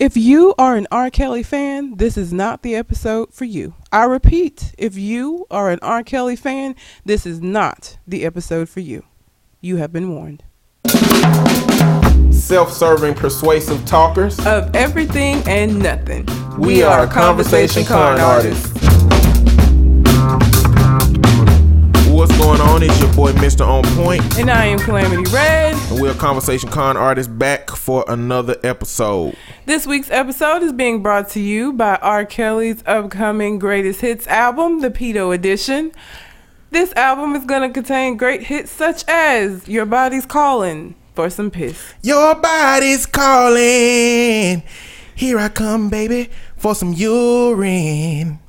If you are an R. Kelly fan, this is not the episode for you. I repeat, if you are an R. Kelly fan, this is not the episode for you. You have been warned. Self serving, persuasive talkers. Of everything and nothing. We, are conversation con artists. What's going on? It's your boy Mr. On Point, And I am Calamity Red. and we're conversation con artists back for another episode. This week's episode is being brought to you by R. Kelly's upcoming greatest hits album, the Pedo Edition. This album is going to contain great hits such as Your Body's Calling for Some Piss. Your body's calling. Here I come, baby, for some urine.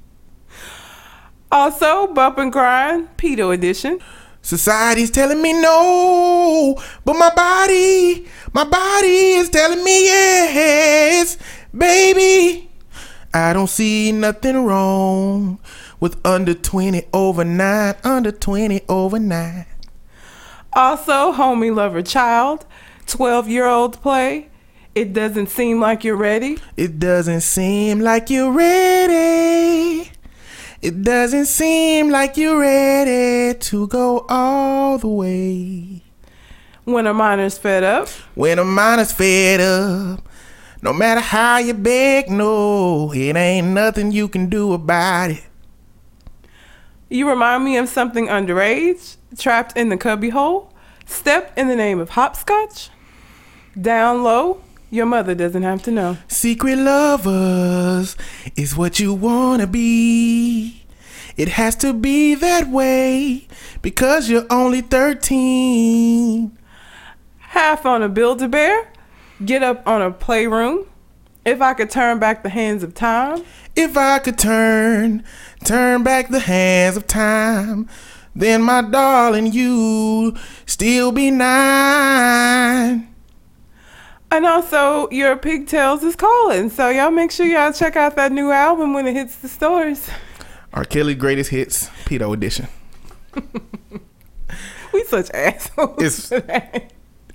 Also, Bump and Grind, Pedo Edition. Society's telling me no, but my body, my body is telling me yes, baby. I don't see nothing wrong with under 20 overnight, under 20 overnight. Also, Homie Lover Child, 12 year old play. It doesn't seem like you're ready. It doesn't seem like you're ready. It doesn't seem like you're ready to go all the way. When a miner's fed up. When a miner's fed up, no matter how you beg, no, it ain't nothing you can do about it. You remind me of something underage, trapped in the cubby hole. Step in the name of hopscotch. Down low, your mother doesn't have to know. Secret lovers is what you wanna be. It has to be that way because you're only 13. Half on a build a bear. Get up on a playroom. If I could turn back the hands of time. If I could turn, turn back the hands of time, then my darling, you still be nine. And also, your pigtails is calling. So y'all make sure y'all check out that new album when it hits the stores. R. Kelly Greatest Hits, Pedo Edition. We such assholes. It's- today.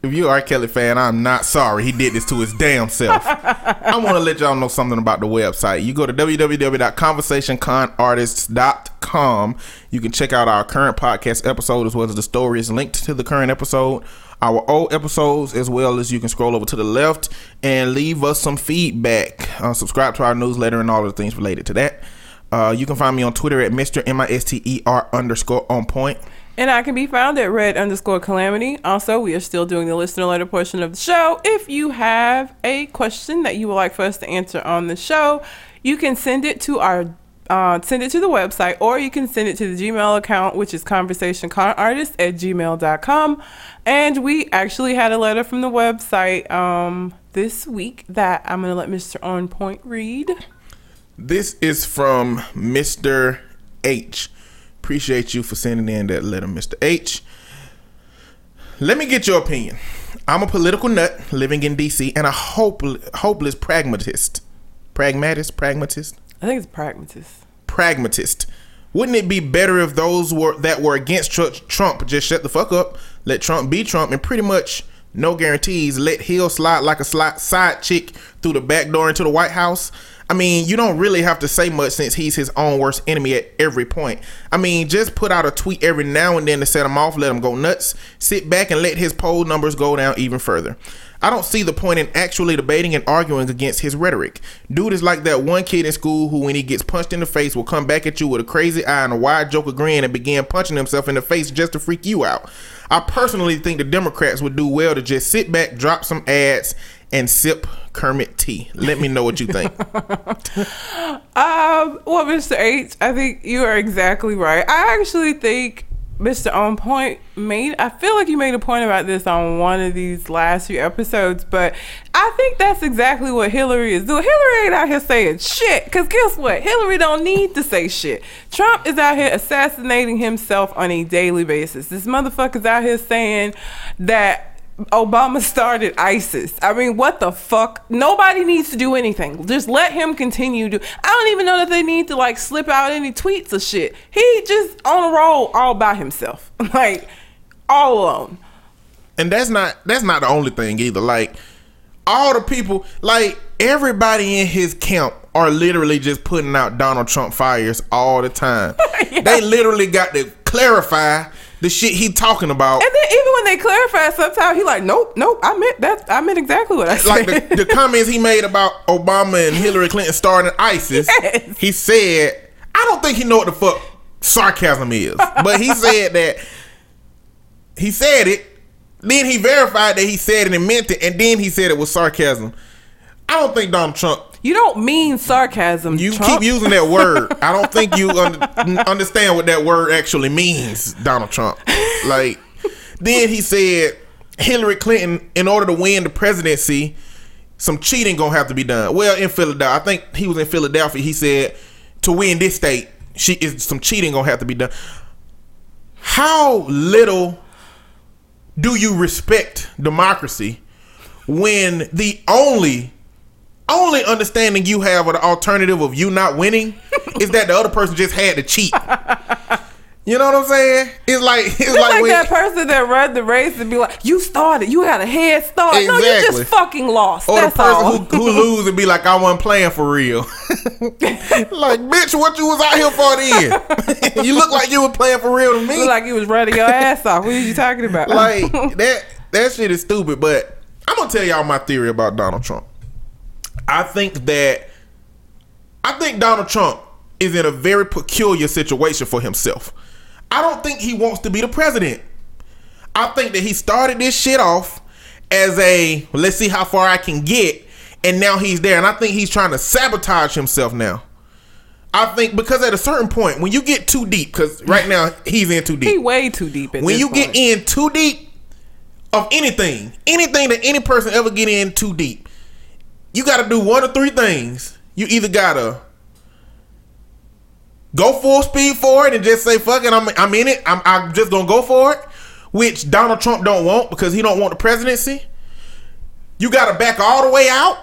If you're R. Kelly fan, I'm not sorry. He did this to his damn self. I want to let y'all know something about the website. You go to www.conversationconartists.com. You can check out our current podcast episode as well as the stories linked to the current episode, our old episodes, as well as you can scroll over to the left and leave us some feedback. Uh, subscribe to our newsletter and all the things related to that. Uh, you can find me on Twitter at Mr. M-I-S-T-E-R underscore on point. And I can be found at red underscore calamity. Also, we are still doing the listener letter portion of the show. If you have a question that you would like for us to answer on the show, you can send it to our uh, send it to the website or you can send it to the Gmail account, which is conversationconartist at gmail.com. And we actually had a letter from the website um, this week that I'm going to let Mr. On Point read. This is from Mr. H. Appreciate you for sending in that letter, Mr. H. Let me get your opinion. I'm a political nut living in DC and a hope, hopeless pragmatist. Pragmatist? Pragmatist? I think it's pragmatist. Pragmatist. Wouldn't it be better if those were that were against Tr- Trump just shut the fuck up, let Trump be Trump, and pretty much no guarantees, let Hill slide like a slide, side chick through the back door into the White House? I mean, you don't really have to say much since he's his own worst enemy at every point. I mean, just put out a tweet every now and then to set him off, let him go nuts, sit back and let his poll numbers go down even further. I don't see the point in actually debating and arguing against his rhetoric. Dude is like that one kid in school who, when he gets punched in the face, will come back at you with a crazy eye and a wide joker grin and begin punching himself in the face just to freak you out. I personally think the Democrats would do well to just sit back, drop some ads, and sip Kermit T. Let me know what you think. Um, well, Mr. H, I think you are exactly right. I actually think Mr. On Point made, I feel like you made a point about this on one of these last few episodes, but I think that's exactly what Hillary is doing. Hillary ain't out here saying shit, because guess what? Hillary don't need to say shit. Trump is out here assassinating himself on a daily basis. This motherfucker's out here saying that Obama started ISIS. I mean, what the fuck? Nobody needs to do anything. Just let him continue to. I don't even know that they need to like slip out any tweets or shit. He just on a roll all by himself, like all alone. and that's not that's not the only thing either. Like all the people, like everybody in his camp, are literally just putting out Donald Trump fires all the time. yeah. They literally got to clarify the shit he talking about. And then even when they clarify, sometimes he like, nope, nope, I meant that. I meant exactly what I said. Like the, the comments he made about Obama and Hillary Clinton starting ISIS. Yes. He said, I don't think he know what the fuck sarcasm is, but he said that he said it. Then he verified that he said it and meant it, and then he said it was sarcasm. I don't think Donald Trump you don't mean sarcasm. You Trump. keep using that word. I don't think you un- understand what that word actually means, Donald Trump. Like, then he said Hillary Clinton, in order to win the presidency, some cheating gonna have to be done. Well, in Philadelphia, I think he was in Philadelphia. He said to win this state, she is some cheating gonna have to be done. How little do you respect democracy when the only only understanding you have of the alternative of you not winning is that the other person just had to cheat. You know what I'm saying? It's like it's, it's like, like when, that person that run the race and be like, "You started, you had a head start." Exactly. No, you just fucking lost. Or That's the person all. who, who lose and be like, "I wasn't playing for real." like, bitch, what you was out here for then? you look like you were playing for real to me. Look like you was running your ass off. What are you talking about? like that. That shit is stupid. But I'm gonna tell y'all my theory about Donald Trump. I think that I think Donald Trump is in a very peculiar situation for himself. I don't think he wants to be the president. I think that he started this shit off as a let's see how far I can get, and now he's there. And I think he's trying to sabotage himself now. I think because at a certain point, when you get too deep, because right now he's in too deep. He way too deep. when you point. get in too deep of anything, anything that any person ever get in too deep, you got to do one of three things. You either gotta go full speed for it and just say fuck it, I'm I'm in it. I'm I'm just gonna go for it, which Donald Trump don't want because he don't want the presidency. You gotta back all the way out,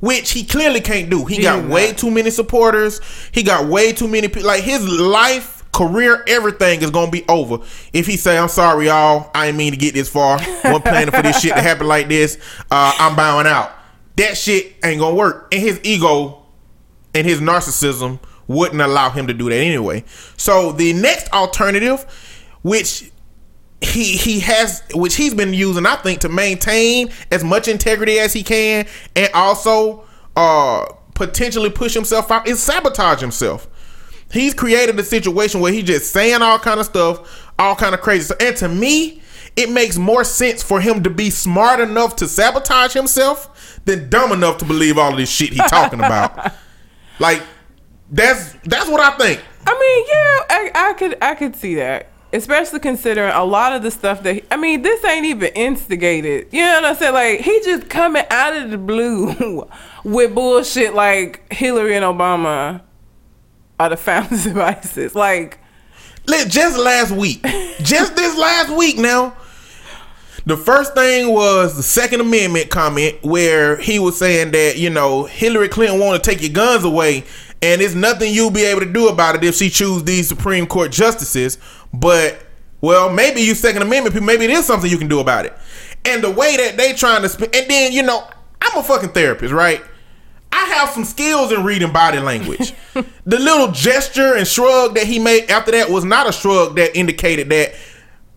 which he clearly can't do. He, he got way too many supporters. He got way too many people. Like his life, career, everything is gonna be over if he say, "I'm sorry, y'all. I didn't mean to get this far. One planning for this shit to happen like this. Uh, I'm bowing out." That shit ain't gonna work. And his ego and his narcissism wouldn't allow him to do that anyway. So the next alternative, which he he has which he's been using, I think, to maintain as much integrity as he can and also uh potentially push himself out is sabotage himself. He's created a situation where he's just saying all kind of stuff, all kind of crazy stuff. And to me, it makes more sense for him to be smart enough to sabotage himself than dumb enough to believe all of this shit he talking about. like that's that's what I think. I mean, yeah, I, I could I could see that. Especially considering a lot of the stuff that he, I mean, this ain't even instigated. You know what I'm saying? Like he just coming out of the blue with bullshit like Hillary and Obama are the founders of ISIS. Like, just last week, just this last week now, the first thing was the Second Amendment comment where he was saying that, you know, Hillary Clinton want to take your guns away and it's nothing you'll be able to do about it if she choose these Supreme Court justices. But well, maybe you Second Amendment people, maybe it is something you can do about it. And the way that they trying to and then you know, I'm a fucking therapist, right? I have some skills in reading body language. the little gesture and shrug that he made after that was not a shrug that indicated that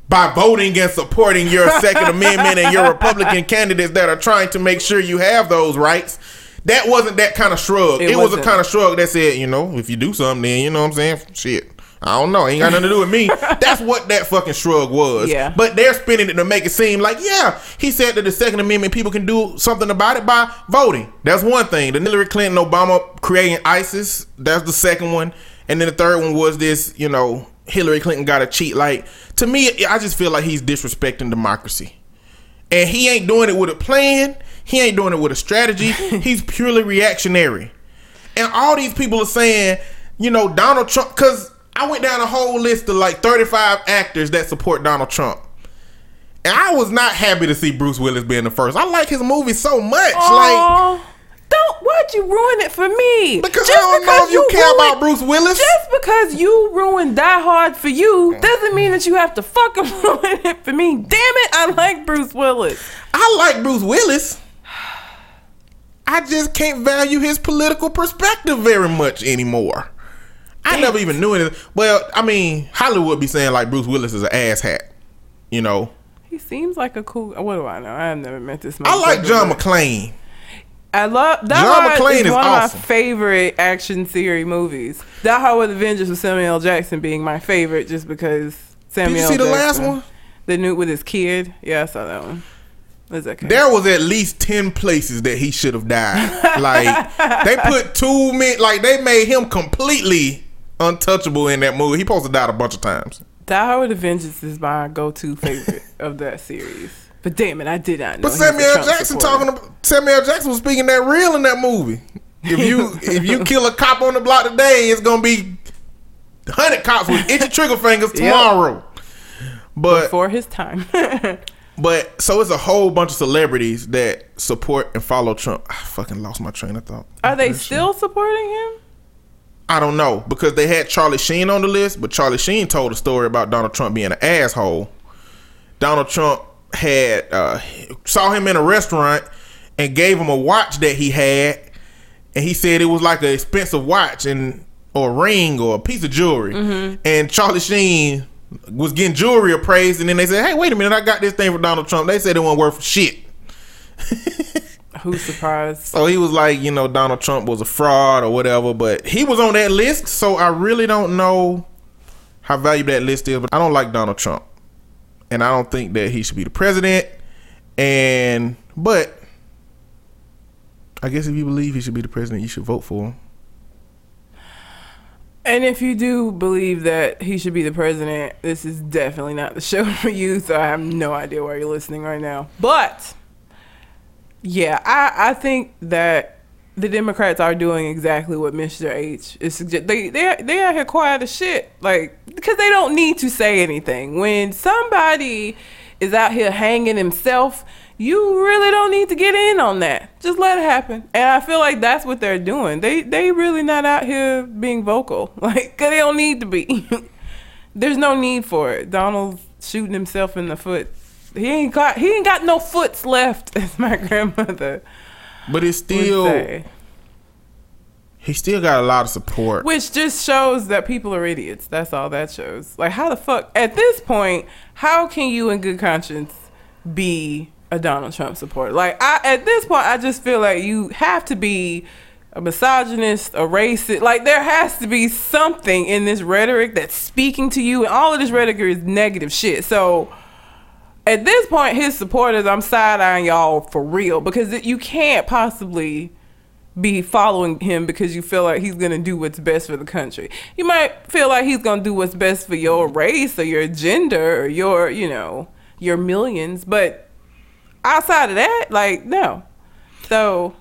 by voting and supporting your Second Amendment and your Republican candidates that are trying to make sure you have those rights. That wasn't that kind of shrug. It, it was a kind of shrug that said, you know, if you do something, then you know what I'm saying? Shit. I don't know. Ain't got nothing to do with me. That's what that fucking shrug was. Yeah. But they're spinning it to make it seem like, yeah, he said that the Second Amendment people can do something about it by voting. That's one thing. The Hillary Clinton, Obama creating ISIS. That's the second one. And then the third one was this, you know, Hillary Clinton got to cheat. Like to me, I just feel like he's disrespecting democracy, and he ain't doing it with a plan. He ain't doing it with a strategy. he's purely reactionary, and all these people are saying, you know, Donald Trump. Because I went down a whole list of like thirty five actors that support Donald Trump. And I was not happy to see Bruce Willis being the first. I like his movie so much. Aww. Like don't why'd you ruin it for me? Because just I don't because know if you, you care ruined, about Bruce Willis. Just because you ruined Die Hard for you mm. doesn't mean that you have to fucking ruin it for me. Damn it, I like Bruce Willis. I like Bruce Willis. I just can't value his political perspective very much anymore. I never even knew it. Well, I mean, Hollywood be saying like Bruce Willis is an asshat. You know, He seems like a cool. What do I know? I've never met this. Man. I like John McClane. I love Die John McClane is, is one awesome. of my favorite action series movies. Die Hard with a Vengeance with Samuel L. Jackson being my favorite, just because Samuel. Did you see L. the last one? The new with his kid. Yeah, I saw that one. It's okay. There was at least ten places that he should have died. like they put two men, like they made him completely untouchable in that movie. He supposed to die a bunch of times. Die Hard with a Vengeance is my go-to favorite of that series. But damn it, I did not know. But he was a Samuel L. Jackson supporter. talking about Samuel Jackson was speaking that real in that movie. If you if you kill a cop on the block today, it's gonna be hundred cops with itchy trigger fingers Yep. tomorrow. But for his time. but so it's a whole bunch of celebrities that support and follow Trump. I fucking lost my train of thought. Are they still supporting him? I don't know because they had Charlie Sheen on the list, but Charlie Sheen told a story about Donald Trump being an asshole. Donald Trump had uh, saw him in a restaurant and gave him a watch that he had, and he said it was like an expensive watch and or a ring or a piece of jewelry. And Charlie Sheen was getting jewelry appraised, and then they said, "Hey, wait a minute, I got this thing for Donald Trump." They said it wasn't worth shit. Who's surprised? So he was like, you know, Donald Trump was a fraud or whatever, but he was on that list. So I really don't know how valuable that list is, but I don't like Donald Trump. And I don't think that he should be the president. And, but I guess if you believe he should be the president, you should vote for him. And if you do believe that he should be the president, this is definitely not the show for you. So I have no idea why you're listening right now. But yeah, I, I think that the Democrats are doing exactly what Mr. H is suggest. They they they out here quiet as shit, like because they don't need to say anything. When somebody is out here hanging himself, you really don't need to get in on that. Just let it happen. And I feel like that's what they're doing. They they really not out here being vocal, like cause they don't need to be. There's no need for it. Donald's shooting himself in the foot. He ain't got he ain't got no foots left, as my grandmother But it's still he still got a lot of support. Which just shows that people are idiots. That's all that shows. Like, how the fuck, at this point, how can you in good conscience be a Donald Trump supporter? Like, I, at this point, I just feel like you have to be a misogynist, a racist. Like, there has to be something in this rhetoric that's speaking to you, and all of this rhetoric is negative shit. So, at this point, his supporters, I'm side eyeing y'all for real because you can't possibly be following him because you feel like he's gonna do what's best for the country. You might feel like he's gonna do what's best for your race or your gender or your, you know, your millions, but outside of that, like no. So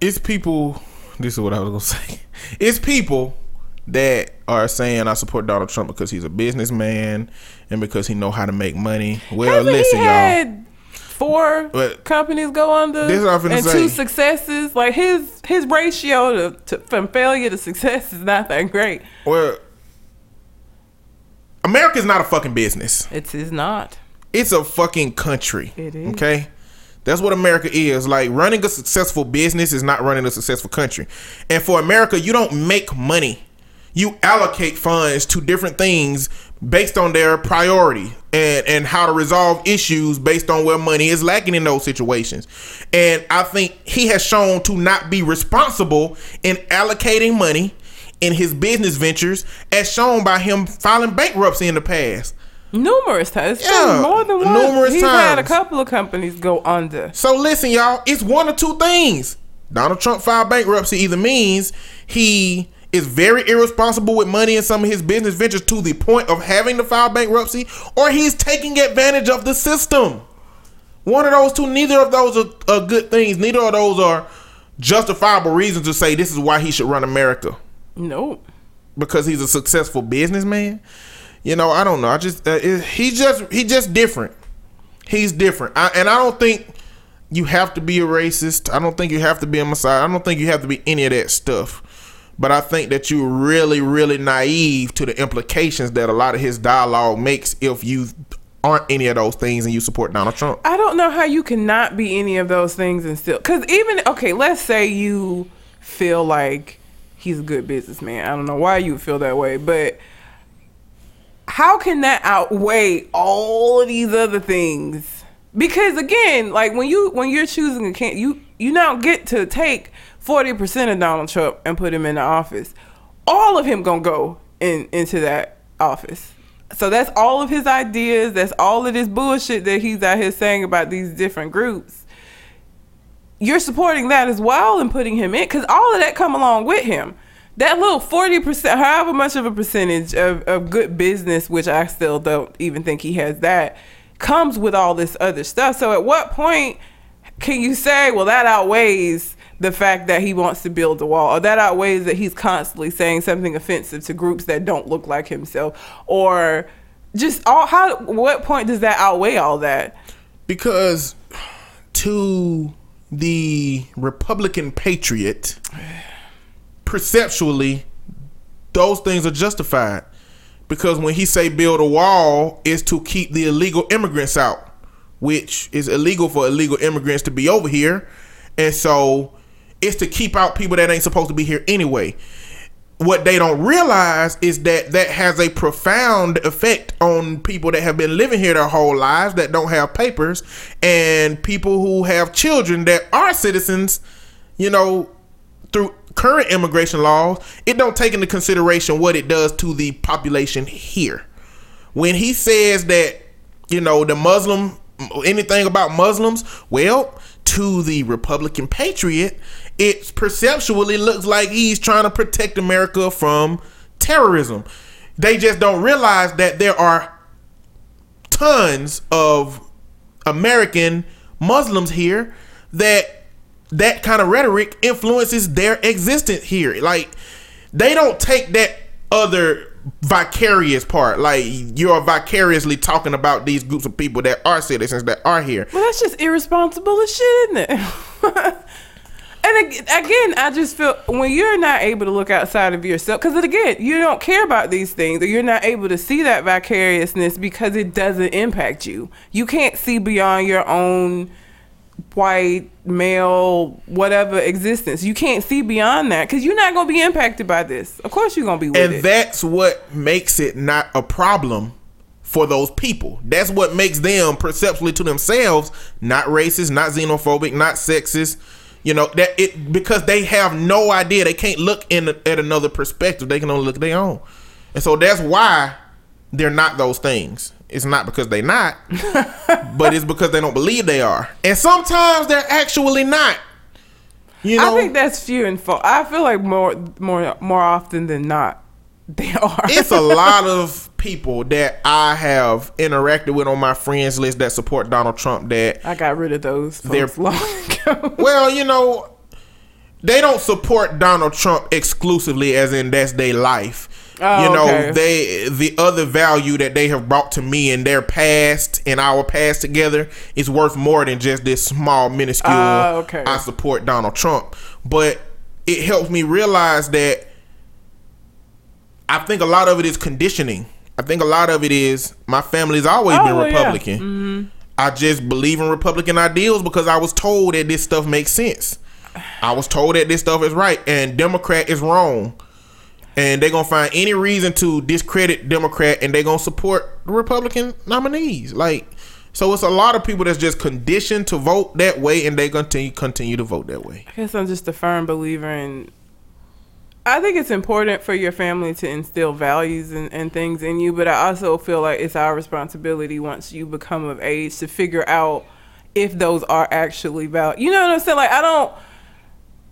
it's people. This is what I was gonna say. It's people that are saying I support Donald Trump because he's a businessman and because he know how to make money. Well, hasn't listen, y'all. four But- companies go under This is and say. two successes? Like his his ratio to, to from failure to success is not that great. Well, America's not a fucking business. It's not. It's a fucking country. It is. Okay? That's what America is. Like running a successful business is not running a successful country. And for America, you don't make money. You allocate funds to different things based on their priority and and how to resolve issues based on where money is lacking in those situations. And I think he has shown to not be responsible in allocating money in his business ventures as shown by him filing bankruptcy in the past. Numerous times. Yeah, more than one. numerous He's had a couple of companies go under. So listen, y'all, it's one or two things. Donald Trump filed bankruptcy either means he is very irresponsible with money in some of his business ventures to the point of having to file bankruptcy, or he's taking advantage of the system. One of those two, neither of those are, are good things. Neither of those are justifiable reasons to say this is why he should run America Nope. because he's a successful businessman. You know, I don't know. I just uh, it, he's just he just different. He's different, I, and I don't think you have to be a racist. I don't think you have to be a messiah. I don't think you have to be any of that stuff. But I think that you're really, really naive to the implications that a lot of his dialogue makes if you aren't any of those things and you support Donald Trump. I don't know how you cannot be any of those things and still because even okay, let's say you feel like he's a good businessman. I don't know why you feel that way, but how can that outweigh all of these other things? Because again, like when you when you're choosing a can you you now get to take forty percent of Donald Trump and put him in the office. All of him gonna go in into that office. So that's all of his ideas. That's all of this bullshit that he's out here saying about these different groups. You're supporting that as well and putting him in because all of that come along with him. That little forty percent, however much of a percentage of, of good business, which I still don't even think he has that, comes with all this other stuff. So at what point can you say, well, that outweighs the fact that he wants to build a wall, or that outweighs that he's constantly saying something offensive to groups that don't look like himself, or just all how? What point does that outweigh all that? Because to the Republican patriot, perceptually, those things are justified. Because when he say build a wall, is to keep the illegal immigrants out, which is illegal for illegal immigrants to be over here, and so it's to keep out people that ain't supposed to be here anyway. What they don't realize is that that has a profound effect on people that have been living here their whole lives that don't have papers and people who have children that are citizens, you know, through current immigration laws, it don't take into consideration what it does to the population here. When he says that, you know, the Muslim anything about Muslims, well, to the Republican patriot, it perceptually looks like he's trying to protect America from terrorism. They just don't realize that there are tons of American Muslims here that that kind of rhetoric influences their existence here. Like they don't take that other vicarious part. Like you're vicariously talking about these groups of people that are citizens that are here. Well, that's just irresponsible as shit, isn't it? and again, I just feel when you're not able to look outside of yourself, because again, you don't care about these things, or you're not able to see that vicariousness because it doesn't impact you. You can't see beyond your own white male whatever existence you can't see beyond that because you're not going to be impacted by this of course you're going to be with and it. that's what makes it not a problem for those people that's what makes them perceptually to themselves not racist not xenophobic not sexist you know that it because they have no idea they can't look in at another perspective they can only look at their own and so that's why they're not those things it's not because they're not, but it's because they don't believe they are. And sometimes they're actually not. You know? I think that's few and far. I feel like more, more, more often than not, they are. it's a lot of people that I have interacted with on my friends list that support Donald Trump. That I got rid of those. They're long ago. well, you know, they don't support Donald Trump exclusively, as in that's their life Oh, you know, okay. they the other value that they have brought to me in their past and our past together is worth more than just this small minuscule. Uh, okay. I support Donald Trump, but it helps me realize that I think a lot of it is conditioning. I think a lot of it is my family's always oh, been Republican. Yeah. Mm-hmm. I just believe in Republican ideals because I was told that this stuff makes sense. I was told that this stuff is right and Democrat is wrong and they're gonna find any reason to discredit Democrat, and they're gonna support the Republican nominees. Like, so it's a lot of people that's just conditioned to vote that way, and they continue continue to vote that way. I guess I'm just a firm believer in. I think it's important for your family to instill values and, and things in you, but I also feel like it's our responsibility once you become of age to figure out if those are actually valid. You know what I'm saying? Like I don't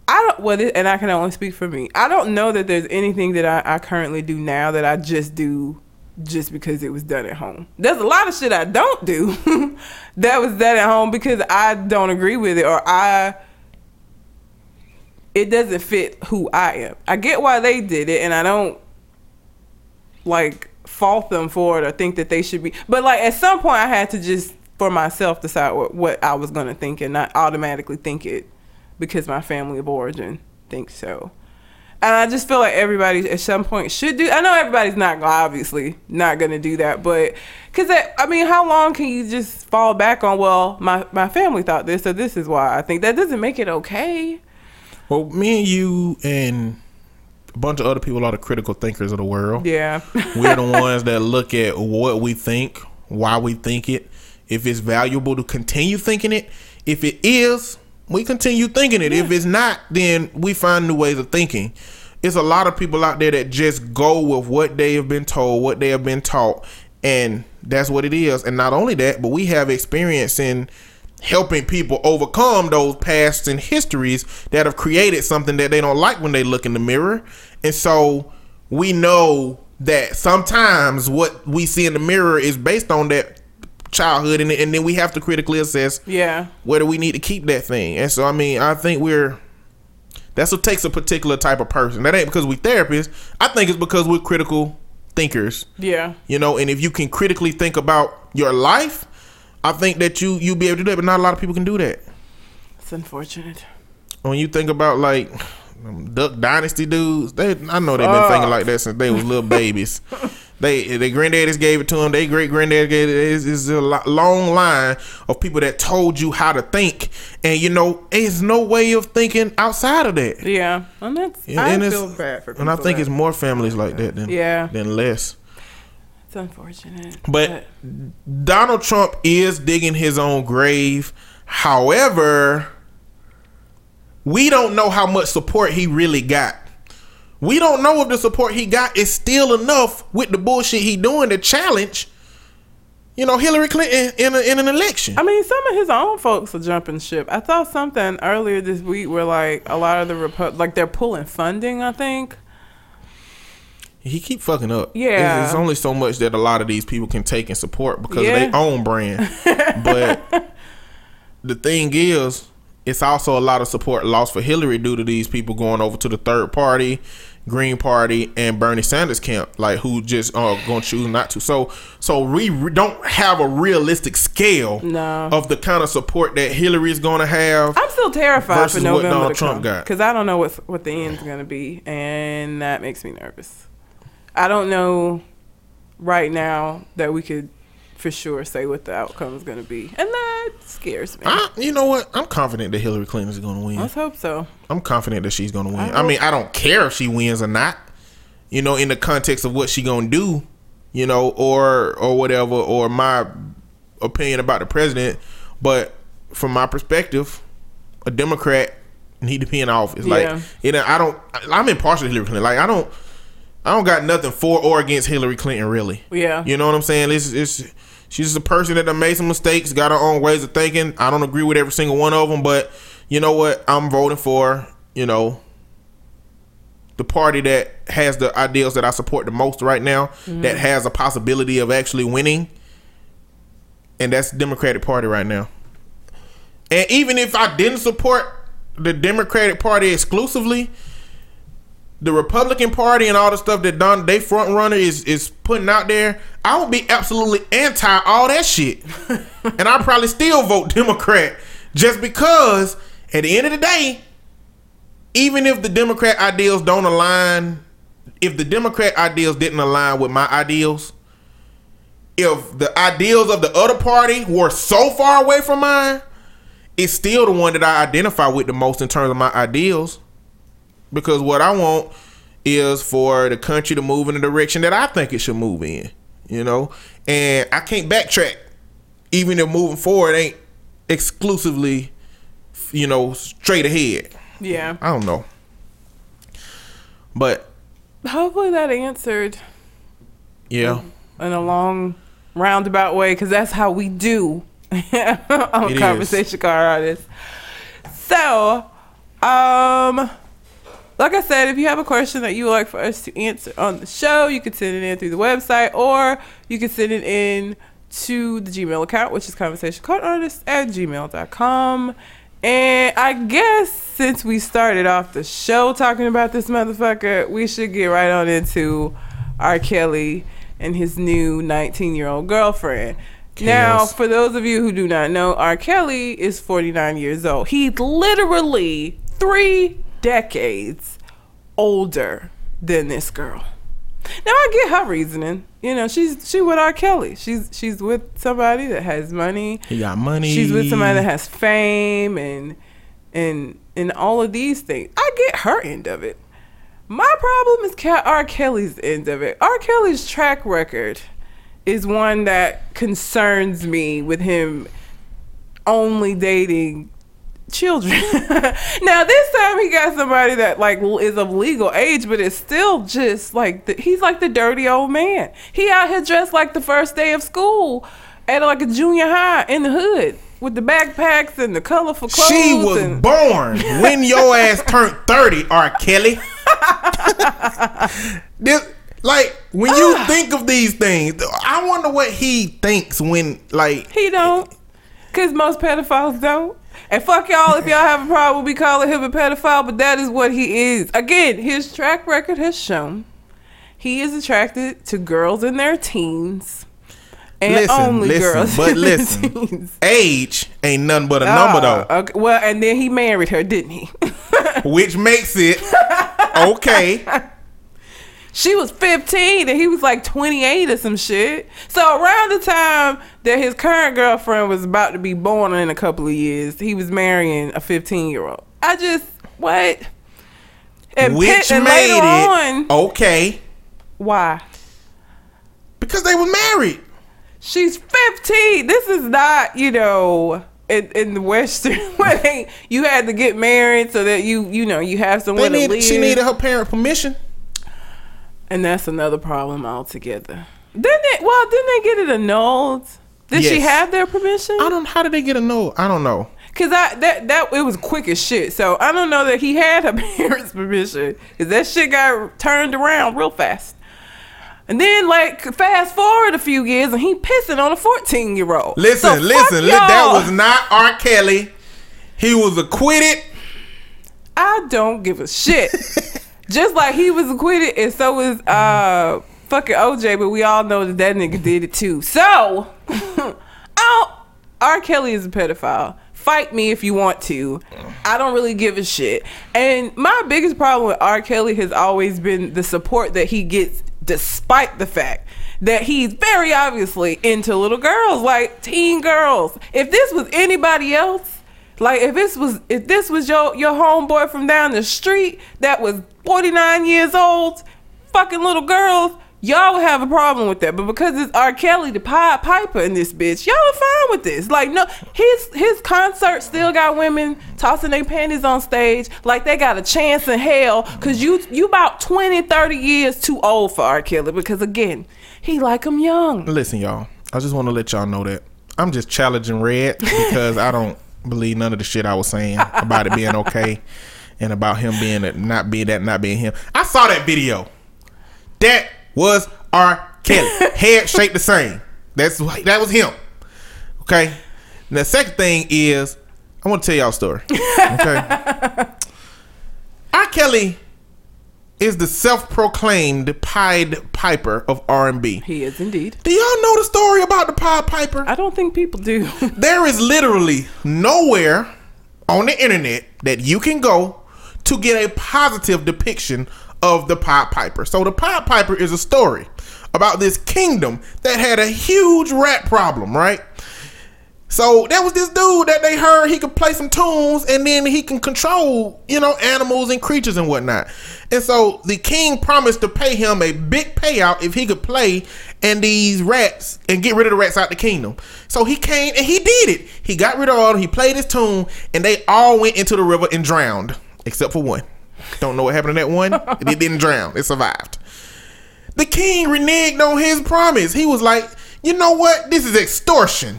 I don't well, and I can only speak for me. I don't know that there's anything that I, I currently do now that I just do just because it was done at home. There's a lot of shit I don't do that was done at home because I don't agree with it or I it doesn't fit who I am. I get why they did it and I don't like fault them for it or think that they should be but like at some point I had to just for myself decide what, what I was gonna think and not automatically think it because my family of origin thinks so. And I just feel like everybody at some point should do. I know everybody's not gonna- obviously not to do that, but because I mean, how long can you just fall back on? Well, my my family thought this, so this is why I think that doesn't make it okay. Well, me and you and a bunch of other people are the critical thinkers of the world. Yeah, We're the ones that look at what we think, why we think it, if it's valuable to continue thinking it. If it is, we continue thinking it. If it's not, then we find new ways of thinking. It's a lot of people out there that just go with what they have been told, what they have been taught, and that's what it is. And not only that, but we have experience in helping people overcome those pasts and histories that have created something that they don't like when they look in the mirror. And so we know that sometimes what we see in the mirror is based on that childhood and, and then we have to critically assess yeah, whether we need to keep that thing. And so I mean, I think we're that's what takes a particular type of person. That ain't because we therapists. I think it's because we're critical thinkers. yeah, You know, and if you can critically think about your life, I think that you you be able to do that. But not a lot of people can do that. it's unfortunate. When you think about like Duck Dynasty dudes, they I know they've been thinking oh. like that since they was little babies. They their granddaddies gave it to them. They great granddad gave it. It's, it's a long line of people that told you how to think, and you know, there's no way of thinking outside of that. Yeah, and that's And- I and feel bad for people. And I think that- it's more families like that than Yeah. than less. It's unfortunate. But Donald Trump is digging his own grave. However, we don't know how much support he really got. We don't know if the support he got is still enough with the bullshit he doing to challenge, you know, Hillary Clinton in, a, in an election. I mean, some of his own folks are jumping ship. I saw something earlier this week where like a lot of the Repu- like they're pulling funding. I think. He keep fucking up. Yeah. There's only so much that a lot of these people can take and support because Yeah. of their own brand. but the thing is, it's also a lot of support lost for Hillary due to these people going over to the third party, Green Party, and Bernie Sanders camp, like who just uh, are going to choose not to. So, so we don't have a realistic scale No. of the kind of support that Hillary is going to have. I'm still terrified for what November Donald to Trump come got. because I don't know what what the end's gonna be, and that makes me nervous. I don't know right now that we could for sure say what the outcome is gonna be, and that scares me. I, you know what? I'm confident that Hillary Clinton is going to win. Let's hope so. I'm confident that she's gonna win. I I, mean, I don't care if she wins or not. You know, in the context of what she gonna do, you know, or or whatever, or my opinion about the president. But from my perspective, a Democrat need to be in office. Yeah. Like, you know, I don't. I'm impartial to Hillary Clinton. Like, I don't. I don't got nothing for or against Hillary Clinton, really. Yeah. You know what I'm saying? It's, it's she's just a person that done made some mistakes, got her own ways of thinking. I don't agree with every single one of them, but you know what? I'm voting for you know the party that has the ideals that I support the most right now, mm-hmm. that has a possibility of actually winning, and that's the Democratic Party right now. And even if I didn't support the Democratic Party exclusively, the Republican Party and all the stuff that Don they front runner is is putting out there, I would be absolutely anti all that shit, and I probably still vote Democrat just because at the end of the day, even if the Democrat ideals don't align, if the Democrat ideals didn't align with my ideals, if the ideals of the other party were so far away from mine, it's still the one that I identify with the most in terms of my ideals because what I want is for the country to move in the direction that I think it should move in, you know, and I can't backtrack, even if moving forward ain't exclusively, you know, straight ahead. Yeah. I don't know, but Hopefully that answered yeah, in a long roundabout way because that's how we do on It is. conversation con artists. So, um, like I said, if you have a question that you would like for us to answer on the show, you can send it in through the website or you can send it in to the Gmail account, which is conversationconartist at gmail.com. And I guess since we started off the show talking about this motherfucker, we should get right on into R. Kelly and his new 19 year old girlfriend. Now, for those of you who do not know, R. Kelly is 49 years old. He literally three decades older than this girl. Now I get her reasoning. You know, she's she with R. Kelly. She's she's with somebody that has money. He got money. She's with somebody that has fame and and and all of these things. I get her end of it. My problem is R. Kelly's end of it. R. Kelly's track record is one that concerns me with him only dating children. now this time he got somebody that like is of legal age, but it's still just like the, he's like the dirty old man. He out here dressed like the first day of school at like a junior high in the hood with the backpacks and the colorful clothes. She was and, born when your ass turned 30, R. Kelly. This- like, when you Ah. think of these things, I wonder what he thinks when, like, he don't, cause most pedophiles don't. And fuck y'all if y'all have a problem with me calling him a pedophile, but that is what he is. Again, his track record has shown he is attracted to girls in their teens. And listen, only listen, girls. but listen, age ain't nothing but a number, Ah, though, Okay, well, and then he married her, didn't he? which makes it okay. She was 15 and he was like 28 or some shit. So around the time that his current girlfriend was about to be born in a couple of years, he was marrying a 15 year old. I just what? And, which pit- and made later it on, okay why? because they were married. She's 15. This is not, you know, in, in the Western way. You had to get married so that you, you know, you have They somewhere to need, live. she needed her parent permission. And that's another problem altogether. Didn't they? Well, didn't they get it annulled? Did she have their permission? I don't. How did they get a no? I don't know. Cause I that that it was quick as shit. So I don't know that he had her parents' permission. Cause that shit got turned around real fast. And then like fast forward a few years and he pissing on a fourteen year old. Listen, listen. li- That was not R. Kelly. He was acquitted. I don't give a shit. Just like he was acquitted, and so was uh fucking OJ, but we all know that that nigga did it too. So, I R. Kelly is a pedophile. Fight me if you want to. I don't really give a shit. And my biggest problem with R. Kelly has always been the support that he gets, despite the fact that he's very obviously into little girls, like teen girls. If this was anybody else, like if this was if this was your your homeboy from down the street that was 49 years old, fucking little girls, y'all would have a problem with that. But because it's R. Kelly, the Pied Piper in this bitch, y'all are fine with this. Like no, his his concert still got women tossing their panties on stage like they got a chance in hell. Cause you you about 20, 30 years too old for R. Kelly. Because again, he like him young. Listen, y'all. I just want to let y'all know that I'm just challenging Red because I don't believe none of the shit I was saying about it being okay and about him being a, not being that, not being him. I saw that video. That was R. Kelly. Head shaped the same. That's that was him. Okay. And the second thing is, I want to tell y'all a story. Okay. R. Kelly is the self-proclaimed Pied Piper of R&B. He is indeed. Do y'all know the story about the Pied Piper? I don't think people do. There is literally nowhere on the internet that you can go to get a positive depiction of the Pied Piper. So the Pied Piper is a story about this kingdom that had a huge rat problem, right? So there was this dude that they heard he could play some tunes and then he can control, you know, animals and creatures and whatnot. And so the king promised to pay him a big payout if he could play and these rats and get rid of the rats out the kingdom. So he came and he did it. He got rid of all, of them, he played his tune, and they all went into the river and drowned, except for one. Don't know what happened to that one. it didn't drown. It survived. The king reneged on his promise. He was like, you know what? This is extortion.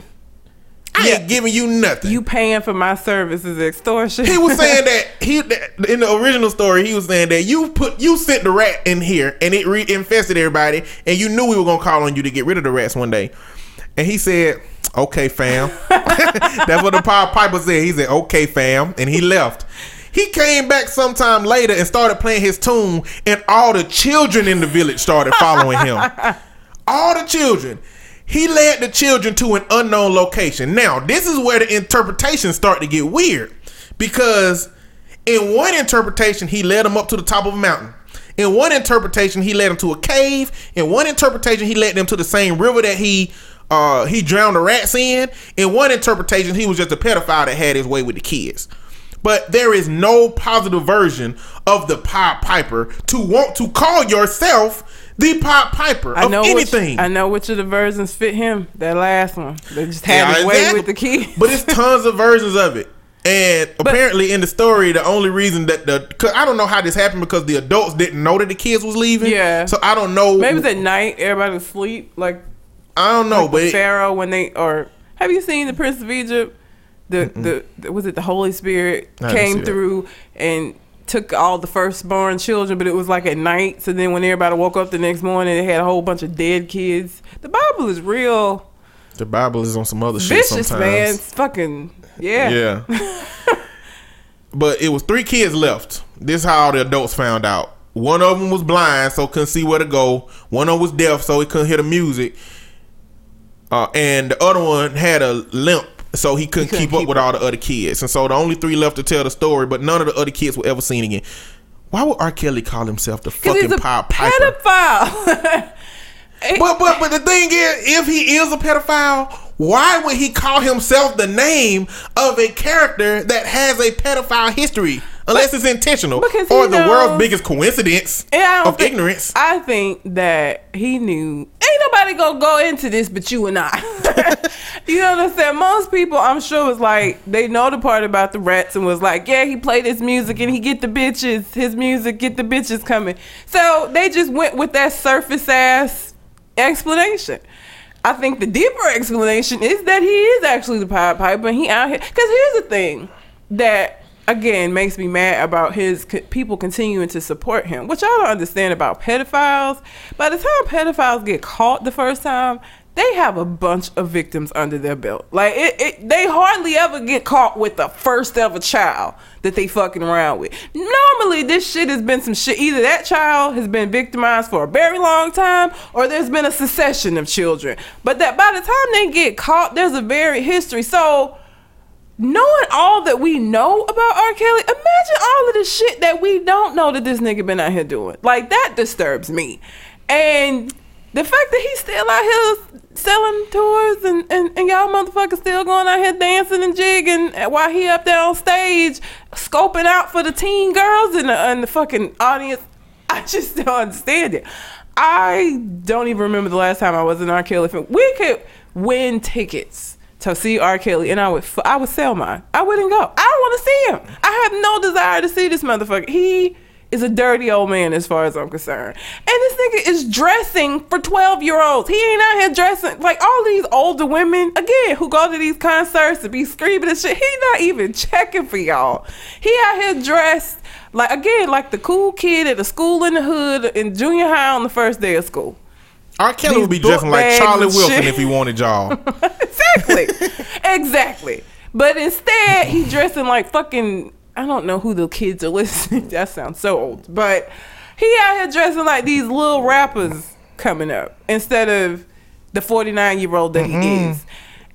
I Yeah. ain't giving you nothing. you paying for my services extortion. he was saying that he that- in the original story he was saying that you put you sent the rat in here and it re- infested everybody and you knew we were gonna call on you to get rid of the rats one day. And he said, "Okay, fam." That's what the Pied Piper said. He said, "Okay, fam," and he left. He came back sometime later and started playing his tune, and all the children in the village started following him. all the children. He led the children to an unknown location. Now, this is where the interpretations start to get weird because In one interpretation, he led them up to the top of a mountain. In one interpretation, he led them to a cave. In one interpretation, he led them to the same river that he uh, he drowned the rats in. In one interpretation, he was just a pedophile that had his way with the kids. But there is no positive version of the Pied Piper to want to call yourself the Pied Piper of I know anything. Which, I know which of the versions fit him. That last one. They just had Yeah, his way with the kids. But it's tons of versions of it. And apparently, in the story, the only reason that the cause I don't know how this happened because the adults didn't know that the kids was leaving. Yeah. So I don't know. Maybe it's at night. Everybody was asleep. Like I don't know, like but the Pharaoh when they or have you seen the Prince of Egypt? The, the was it the Holy Spirit I came that. through and took all the firstborn children, but it was like at night. So then when everybody woke up the next morning, they had a whole bunch of dead kids. The Bible is real the Bible is on some other shit vicious, man. It's fucking yeah. Yeah. but it was three kids left. This is how all the adults found out. One of them was blind, so couldn't see where to go. One of them was deaf, so he couldn't hear the music. Uh, and the other one had a limp, so he couldn't, couldn't keep up with all the other kids. And so the only three left to tell the story, but none of the other kids were ever seen again. Why would R. Kelly call himself the fucking Pied Piper? pedophile. But but but the thing is, if he is a pedophile, why would he call himself the name of a character that has a pedophile history? Unless it's intentional because or the world's biggest coincidence of think- ignorance. I think that he knew ain't nobody gonna go into this but you and I. you know what I'm saying? Most people, I'm sure, was like they know the part about the rats and was like, yeah, he played his music and he get the bitches. His music get the bitches coming. So they just went with that surface ass explanation. I think the deeper explanation is that he is actually the Pied Piper and he out here. Because here's the thing that again makes me mad about his people continuing to support him, which I don't understand about pedophiles. By the time pedophiles get caught the first time, they have a bunch of victims under their belt. Like it, it they hardly ever get caught with the first ever child that they fucking around with. Normally, this shit has been some shit. Either that child has been victimized for a very long time, or there's been a succession of children. But that by the time they get caught, there's a varied history. So knowing all that we know about R. Kelly, imagine all of the shit that we don't know that this nigga been out here doing. Like that disturbs me. And the fact that he's still out here selling tours and, and, and y'all motherfuckers still going out here dancing and jigging while he up there on stage scoping out for the teen girls and the, the fucking audience. I just don't understand it. I don't even remember the last time I was in R. Kelly. We could win tickets to see R. Kelly, and I would I would sell mine. I wouldn't go. I don't want to see him. I have no desire to see this motherfucker. He is a dirty old man as far as I'm concerned. And this nigga is dressing for 12 year olds. He ain't out here dressing like all these older women, again, who go to these concerts to be screaming and shit. He not even checking for y'all. He out here dressed like, again, like the cool kid at a school in the hood in junior high on the first day of school. R. Kelly these would be dressing like Charlie Wilson if he wanted y'all. exactly. exactly. But instead, he dressing like fucking. I don't know who the kids are listening. That sounds so old. But he out here dressing like these little rappers coming up instead of the 49 year old that he mm-hmm. is.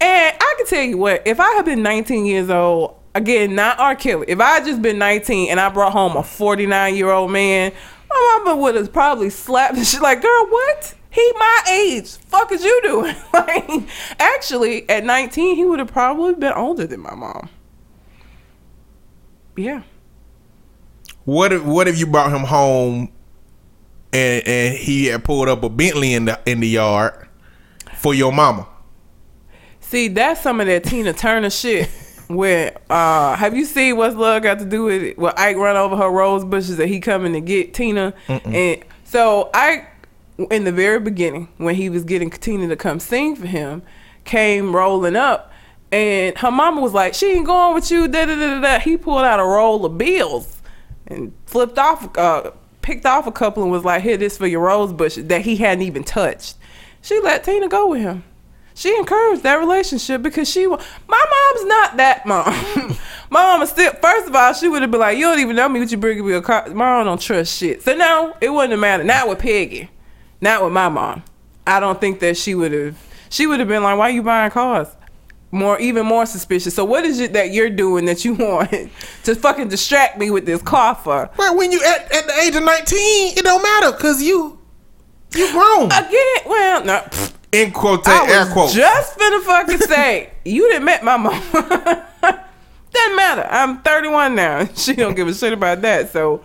And I can tell you what, if I had been 19 years old, again, not R. Kelly, if I had just been 19 and I brought home a 49 year old man, my mama would have probably slapped the shit like, girl, what? He my age. Fuck is you doing? like, actually, at 19, he would have probably been older than my mom. Yeah. What if what if you brought him home and and he had pulled up a Bentley in the in the yard for your mama? See, that's some of that Tina Turner shit. Where uh have you seen what's love got to do with it? Well, Ike run over her rose bushes and he coming to get Tina. And so Ike in the very beginning, when he was getting Tina to come sing for him, came rolling up and her mama was like, She ain't going with you, da da da da. He pulled out a roll of bills and flipped off uh picked off a couple and was like, Here this for your rose bushes that he hadn't even touched. She let Tina go with him she encouraged that relationship because she my mom's not that mom. my is still first of all, she would have been like, You don't even know me, what you bringing me a car my mom don't trust shit. So no, it wouldn't have mattered. Not with Peggy. Not with my mom. I don't think that she would have she would have been like, Why are you buying cars? more even more suspicious. So what is it that you're doing that you want to fucking distract me with this car for? Well, when you at, at the age of nineteen, it don't matter because you you grown. Again, well, no. pfft, In quote, air was quotes. just finna fucking say you didn't met my mom. Doesn't matter. I'm 31 now. She don't give a shit about that. So,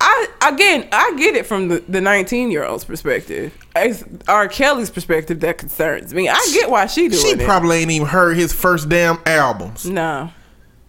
I again, I get it from the the 19 year old's perspective. It's R. Kelly's perspective that concerns me. I get why she doing she it. probably ain't even heard his first damn albums. no,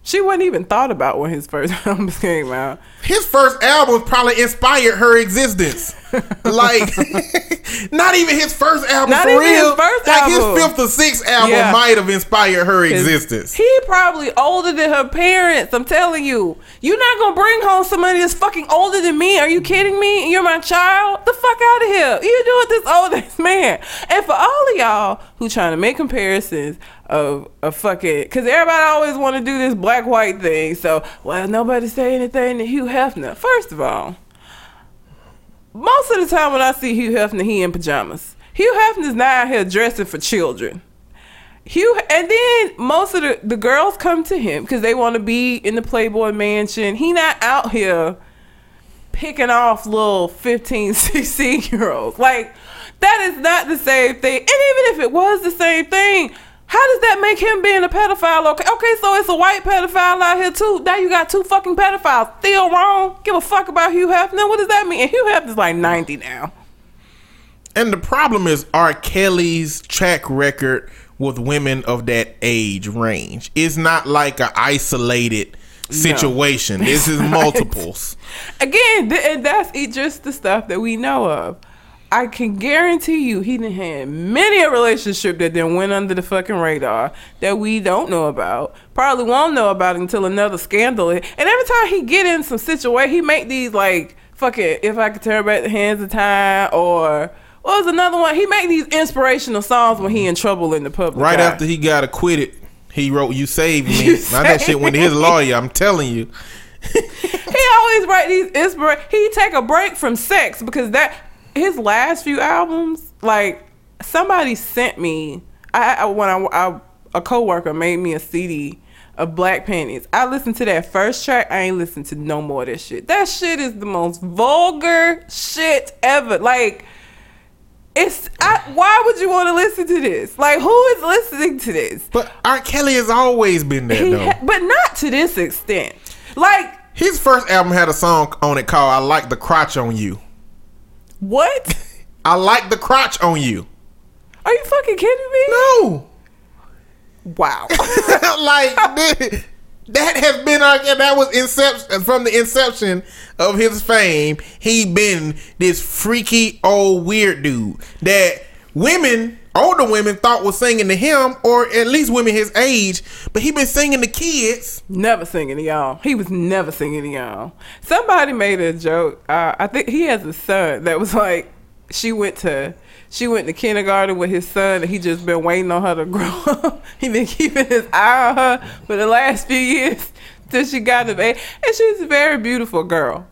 she wasn't even thought about when his first albums came out. His first albums probably inspired her existence. like, not even his first album Not for even real. his first like album. his fifth or sixth album Yeah. might have inspired her existence. He probably older than her parents. I'm telling you. You're not gonna bring home somebody that's fucking older than me. Are you kidding me? You're my child. The fuck out of here. You do it this old ass man. And for all of y'all who trying to make comparisons of of fucking, cause everybody always want to do this black white thing. So well, nobody say anything to Hugh Hefner. First of all, most of the time when I see Hugh Hefner, he in pajamas. Hugh Hefner's not out here dressing for children. Hugh, and then most of the, the girls come to him because they want to be in the Playboy Mansion. He not out here picking off little 15, 16 year olds. Like, that is not the same thing. And even if it was the same thing, how does that make him being a pedophile okay? Okay, so it's a white pedophile out here too. Now you got two fucking pedophiles. Still wrong. Give a fuck about Hugh Hefner. What does that mean? And Hugh Hefner's like 90 now. And the problem is R. Kelly's track record with women of that age range. It's not like an isolated situation. This is multiples. Again, th- and that's just the stuff that we know of. I can guarantee you he didn't had many a relationship that then went under the fucking radar that we don't know about. Probably won't know about until another scandal. And every time he get in some situation, he make these like fucking if I could turn back the hands of time or what was another one? He make these inspirational songs when he in trouble in the public. Right eye. after he got acquitted, he wrote "You Saved Me." You now that shit went to his lawyer. I'm telling you. he always write these inspira He take a break from sex because that his last few albums, like somebody sent me. I, I when I, I a coworker made me a CD of Black Panties. I listened to that first track. I ain't listened to no more of that shit. That shit is the most vulgar shit ever. Like. It's I, why would you want to listen to this? Like, who is listening to this? But R. Kelly has always been there, He though. but not to this extent. Like, His first album had a song on it called "I Like the Crotch on You." What? I like the crotch on you. Are you fucking kidding me? No, Wow. like that has been our that was inception from the inception of his fame. He been this freaky old weird dude that women, older women, thought was singing to him, or at least women his age. But he been singing to kids. never singing to y'all. He was never singing to y'all. Somebody made a joke. Uh, I think he has a son that was like, she went to she went to kindergarten with his son, and he just been waiting on her to grow up. he been keeping his eye on her for the last few years till she got of age, and she's a very beautiful girl.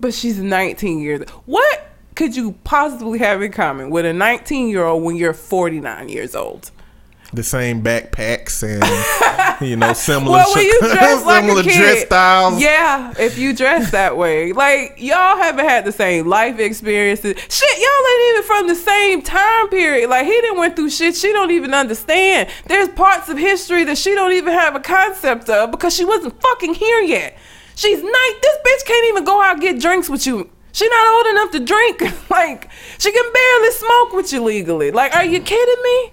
But she's 19 years. What could you possibly have in common with a 19 year old when you're 49 years old? The same backpacks and you know similar, Well, when you dress like similar a kid, dress styles. yeah. If you dress that way, like y'all haven't had the same life experiences. Shit, y'all ain't even from the same time period. Like he didn't went through shit she don't even understand. There's parts of history that she don't even have a concept of because she wasn't fucking here yet. She's night. This bitch can't even go out and get drinks with you. She not old enough to drink. like she can barely smoke with you legally. Like, are you kidding me?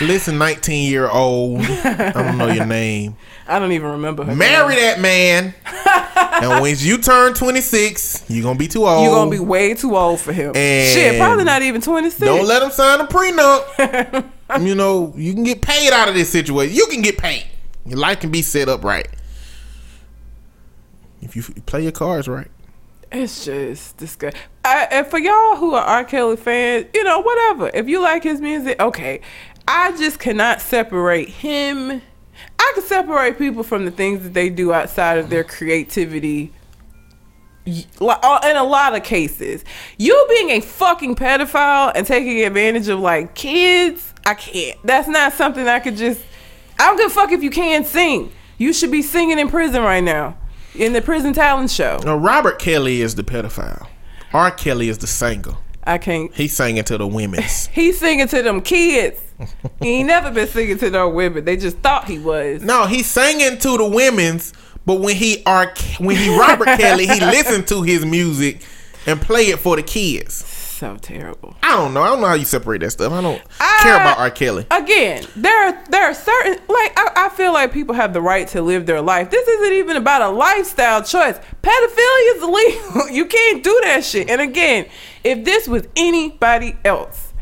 Listen, nineteen year old. I don't know your name. I don't even remember her. Marry that man. and when you turn 26, you're going to be too old. You're gonna be way too old for him. And Shit, probably not even 26. Don't let him sign a prenup. you know, you can get paid out of this situation. You can get paid. Your life can be set up right. If you play your cards right. It's just disgusting. I, and for y'all who are R. Kelly fans, you know, whatever. If you like his music, okay. I just cannot separate him. I can separate people from the things that they do outside of their creativity. uh, In a lot of cases, you being a fucking pedophile and taking advantage of like kids, I can't. That's not something I could just. I don't give a fuck if you can't sing. You should be singing in prison right now, in the prison talent show. Now, Robert Kelly is the pedophile. R. Kelly is the singer. I can't. He's singing to the women's. He's singing to them kids. he ain't never been singing to no women. They just thought he was. no, he's singing to the women's. But when he R. when he Robert Kelly, he listened to his music and play it for the kids. So terrible. I don't know. I don't know how you separate that stuff. I don't I- care about R. Kelly. Uh, again, there are there are certain like I, I feel like people have the right to live their life. This isn't even about a lifestyle choice. Pedophilia is illegal. You can't do that shit. And again, if this was anybody else,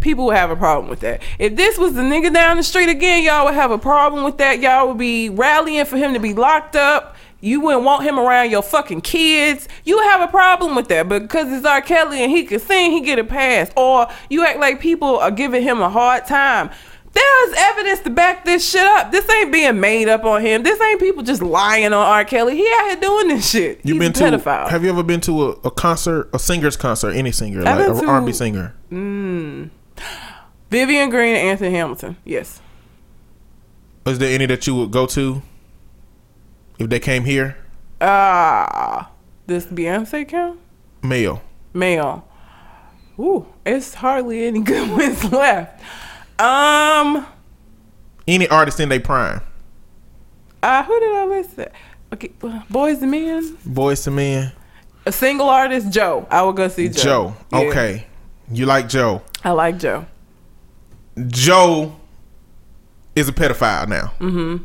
people would have a problem with that. If this was the nigga down the street again, y'all would have a problem with that. Y'all would be rallying for him to be locked up. You wouldn't want him around your fucking kids. You have a problem with that. But because it's R. Kelly and he can sing, he get a pass. Or you act like people are giving him a hard time. There's evidence to back this shit up. This ain't being made up on him. This ain't people just lying on R. Kelly. He out here doing this shit. You've He's been to? pedophile. Have you ever been to a, a concert, a singer's concert, any singer, I've like an R&B singer? Mm. Vivian Green and Anthony Hamilton. Yes. Is there any that you would go to if they came here? Ah, this Beyonce count? Male. Male. Ooh, it's hardly any good ones left. Um, Any artist in their prime. uh, who did I list? That? Okay, uh, Boys and Men. Boyz II Men. A single artist, Joe. I will go see Joe. Joe. Yeah, Okay. You like Joe. I like Joe. Joe is a pedophile now. Mm-hmm.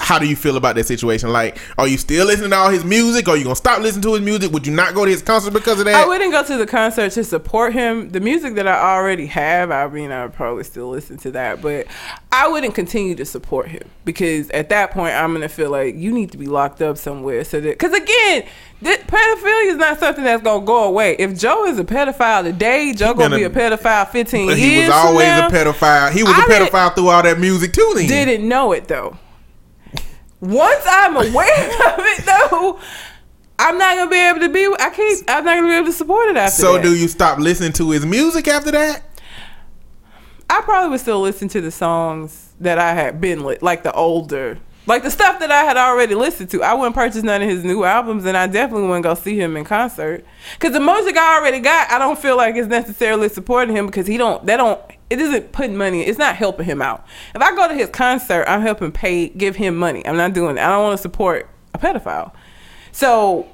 How do you feel about that situation? Like, are you still listening to all his music? Are you gonna stop listening to his music? Would you not go to his concert because of that? I wouldn't go to the concert to support him. The music that I already have, I mean, I would probably still listen to that, but I wouldn't continue to support him because at that point, I'm gonna feel like you need to be locked up somewhere. So that, because again, this, pedophilia is not something that's gonna go away. If Joe is a pedophile today, Joe gonna been be a- a pedophile 15 But years. he was always a pedophile. He was a I didn't- pedophile through all that music too. Then Didn't know it though. Once I'm aware of it though. I'm not gonna be able to be. I can't. I'm not gonna be able to support it after that. So that. do you stop listening to his music after that? I probably would still listen to the songs that I had been lit, like the older, like the stuff that I had already listened to. I wouldn't purchase none of his new albums, and I definitely wouldn't go see him in concert. Cause the music I already got, I don't feel like it's necessarily supporting him because he don't. They don't. It isn't putting money. It's not helping him out. If I go to his concert, I'm helping pay, give him money. I'm not doing that. I don't want to support a pedophile. So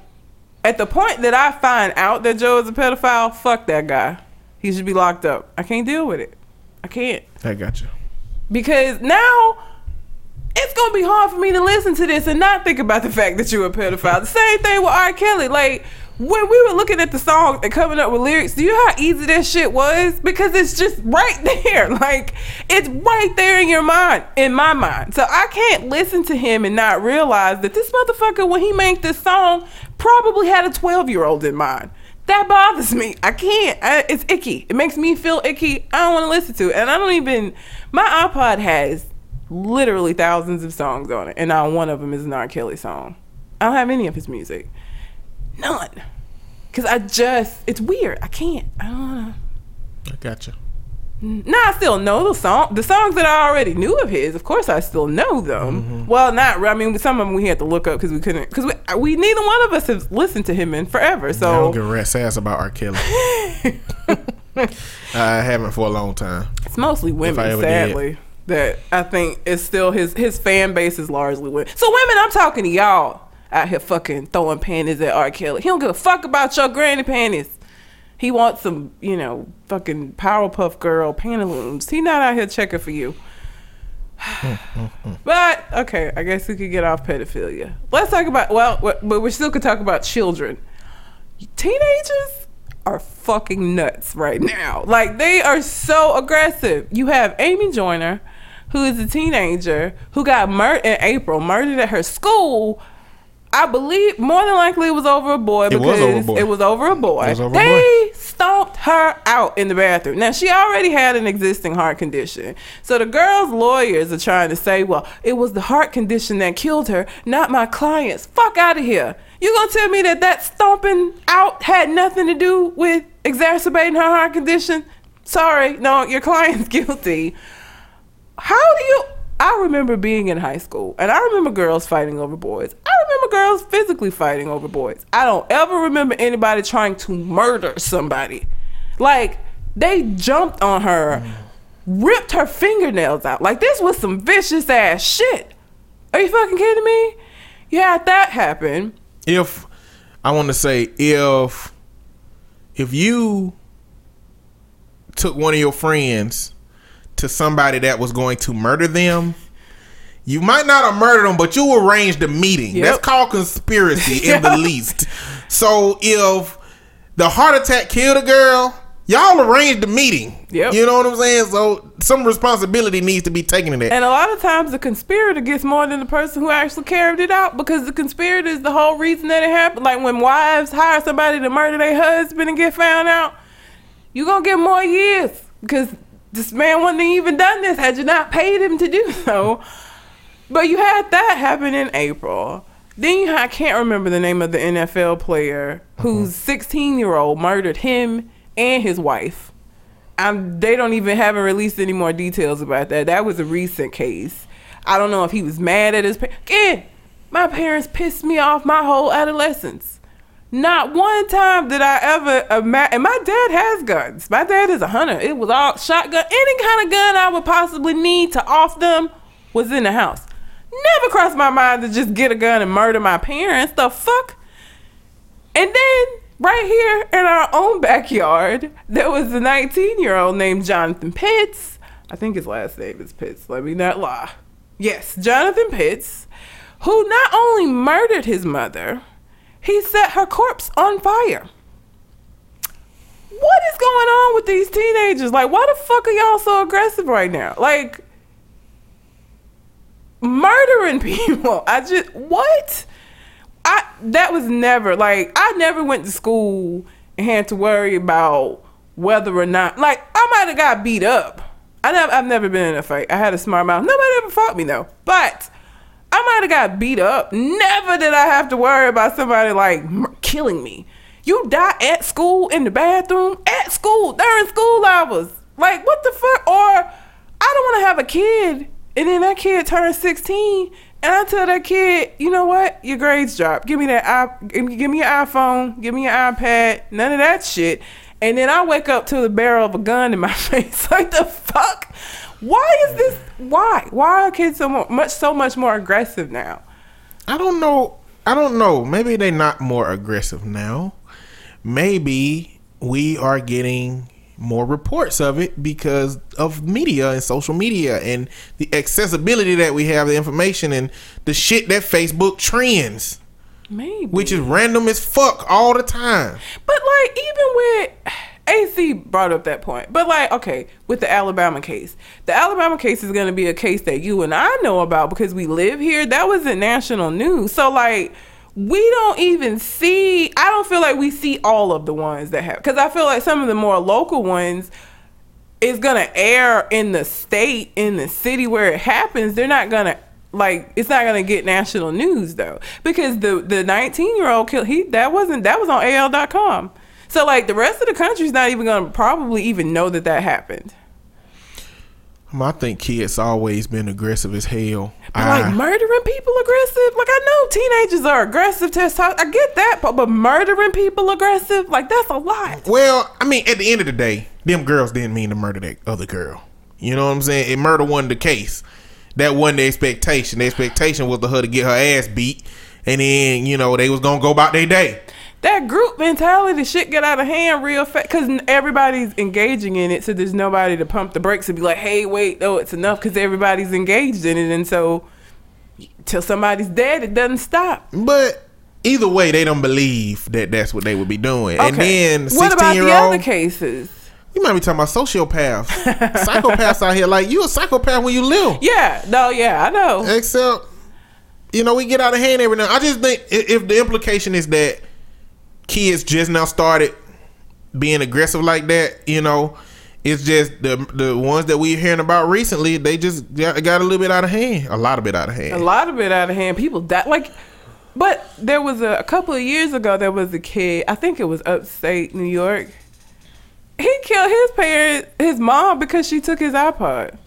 at the point that I find out that Joe is a pedophile, fuck that guy. He should be locked up. I can't deal with it. I can't I got you. because now it's gonna be hard for me to listen to this and not think about the fact that you're a pedophile. The same thing with R. Kelly. Like when we were looking at the song and coming up with lyrics, do you know how easy that shit was? Because it's just right there. Like it's right there in your mind, in my mind. So I can't listen to him and not realize that this motherfucker, when he made this song, probably had a 12 year old in mind. That bothers me. I can't. I, it's icky. It makes me feel icky. I don't want to listen to it. And I don't even. My iPod has literally thousands of songs on it, and not one of them is an R. Kelly song. I don't have any of his music. None. Cause I just, it's weird. I can't. I don't wanna. I gotcha. you. Now I still know the song, the songs that I already knew of his. Of course, I still know them. Mm-hmm. Well, not. I mean, some of them we had to look up because we couldn't. Because we, we neither one of us have listened to him in forever. So I don't give a rat's ass about R. Kelly. I haven't for a long time. It's mostly women, sadly. That I think is still his his fan base is largely women. So women, I'm talking to y'all out here fucking throwing panties at R. Kelly. He don't give a fuck about your granny panties. He wants some, you know, fucking Powerpuff Girl pantaloons. He not out here checking for you. but okay, I guess we could get off pedophilia. Let's talk about well, but we still could talk about children. Teenagers are fucking nuts right now. Like they are so aggressive. You have Amy Joyner, who is a teenager who got murdered in April, murdered at her school. I believe more than likely it was over a boy It because was over a boy. it was over a boy. It over a they stomped her out in the bathroom. Now she already had an existing heart condition. So the girl's lawyers are trying to say, well, it was the heart condition that killed her, not my clients. Fuck out of here. You gonna tell me that that stomping out had nothing to do with exacerbating her heart condition? sorry, no, your client's guilty. How do you? I remember being in high school, and I remember girls fighting over boys. I remember girls physically fighting over boys. I don't ever remember anybody trying to murder somebody. Like they jumped on her, ripped her fingernails out. Like this was some vicious ass shit. Are you fucking kidding me? Had that happen. if I want to say if if you took one of your friends to somebody that was going to murder them, you might not have murdered them, but you arranged a meeting. Yep. That's called conspiracy in the least. So if the heart attack killed a girl, y'all arranged the meeting. Yep. You know what I'm saying? So some responsibility needs to be taken in that. And a lot of times the conspirator gets more than the person who actually carried it out because the conspirator is the whole reason that it happened. Like when wives hire somebody to murder their husband and get found out, you're gonna get more years because this man wouldn't have even done this had you not paid him to do so. But you had that happen in April. Then you had, I can't remember the name of the NFL player whose 16 year old murdered him and his wife. Um, they don't even haven't released any more details about that. That was a recent case. I don't know if he was mad at his parents. Again, my parents pissed me off my whole adolescence. Not one time did I ever imagine. And my dad has guns. My dad is a hunter. It was all shotgun. Any kind of gun I would possibly need to off them was in the house. Never crossed my mind to just get a gun and murder my parents. The fuck? And then right here in our own backyard, there was a 19 year old named Jonathan Pitts. I think his last name is Pitts. Let me not lie. Yes, Jonathan Pitts, who not only murdered his mother, he set her corpse on fire. What is going on with these teenagers? Like, why the fuck are y'all so aggressive right now? Like, murdering people. I just, what? I that was never like I never went to school and had to worry about whether or not like I might have got beat up. I never I've never been in a fight. I had a smart mouth. Nobody ever fought me though. But I might have got beat up. Never did I have to worry about somebody like killing me. You die at school in the bathroom at school during school hours. Like what the fuck? Or I don't want to have a kid and then that kid turns 16 and I tell that kid, you know what? Your grades drop. Give me that give me your iPhone, give me your iPad, none of that shit. And then I wake up to the barrel of a gun in my face. like the fuck? Why is this why? Why are kids so more, much so much more aggressive now? I don't know. I don't know. Maybe they're not more aggressive now. Maybe we are getting more reports of it because of media and social media and the accessibility that we have the information and the shit that Facebook trends, Maybe. which is random as fuck all the time. But like even with AC brought up that point. But like, okay, with the Alabama case. The Alabama case is gonna be a case that you and I know about because we live here. That was in national news. So like we don't even see I don't feel like we see all of the ones that have because I feel like some of the more local ones is gonna air in the state, in the city where it happens. They're not gonna like it's not gonna get national news though because the the 19 year old killed he that wasn't that was on AL.com. So like the rest of the country's not even gonna probably even know that that happened. I think kids always been aggressive as hell. But I- like murdering people aggressive, like I know teenagers are aggressive. Testosterone, I get that, but, but murdering people aggressive, like that's a lot. Well, I mean, at the end of the day, them girls didn't mean to murder that other girl. You know what I'm saying? It murder wasn't the case. That wasn't the expectation. The expectation was for her to get her ass beat, and then you know they was gonna go about their day. That group mentality shit get out of hand real fast because everybody's engaging in it so there's nobody to pump the brakes and be like hey wait no it's enough because everybody's engaged in it and so till somebody's dead it doesn't stop But either way, they don't believe that that's what they would be doing. Okay. And then what about the other old, cases you might be talking about sociopaths, psychopaths out here. Like you a psychopath when you live. yeah no yeah i know Except, you know, we get out of hand every now. I just think if the implication is that kids just now started being aggressive like that, you know, it's just the the ones that we're hearing about recently. They just got, got a little bit out of hand, a lot of bit out of hand, a lot of it out of hand people die like but there was a, a couple of years ago there was a kid i think it was upstate new york he killed his parent, his mom, because she took his iPod.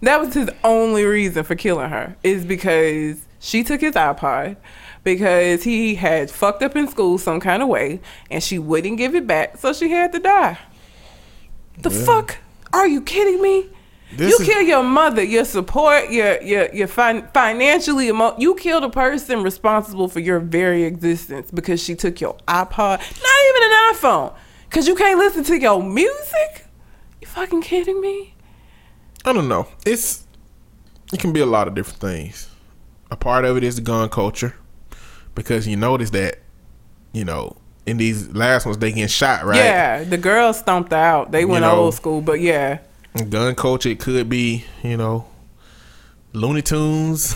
That was his only reason for killing her, is because she took his iPod, because he had fucked up in school some kind of way, and she wouldn't give it back, so she had to die. The fuck? Are you kidding me? This you is- kill your mother, your support, your your your fin- financially emo- you kill the person responsible for your very existence because she took your iPod, not even an iPhone, because you can't listen to your music. You fucking kidding me? I don't know. It's it can be a lot of different things. A part of it is the gun culture because you notice that you know in these last ones they getting shot right. Yeah, the girls stomped out. They went know. old school, but yeah, Gun culture it could be you know Looney Tunes.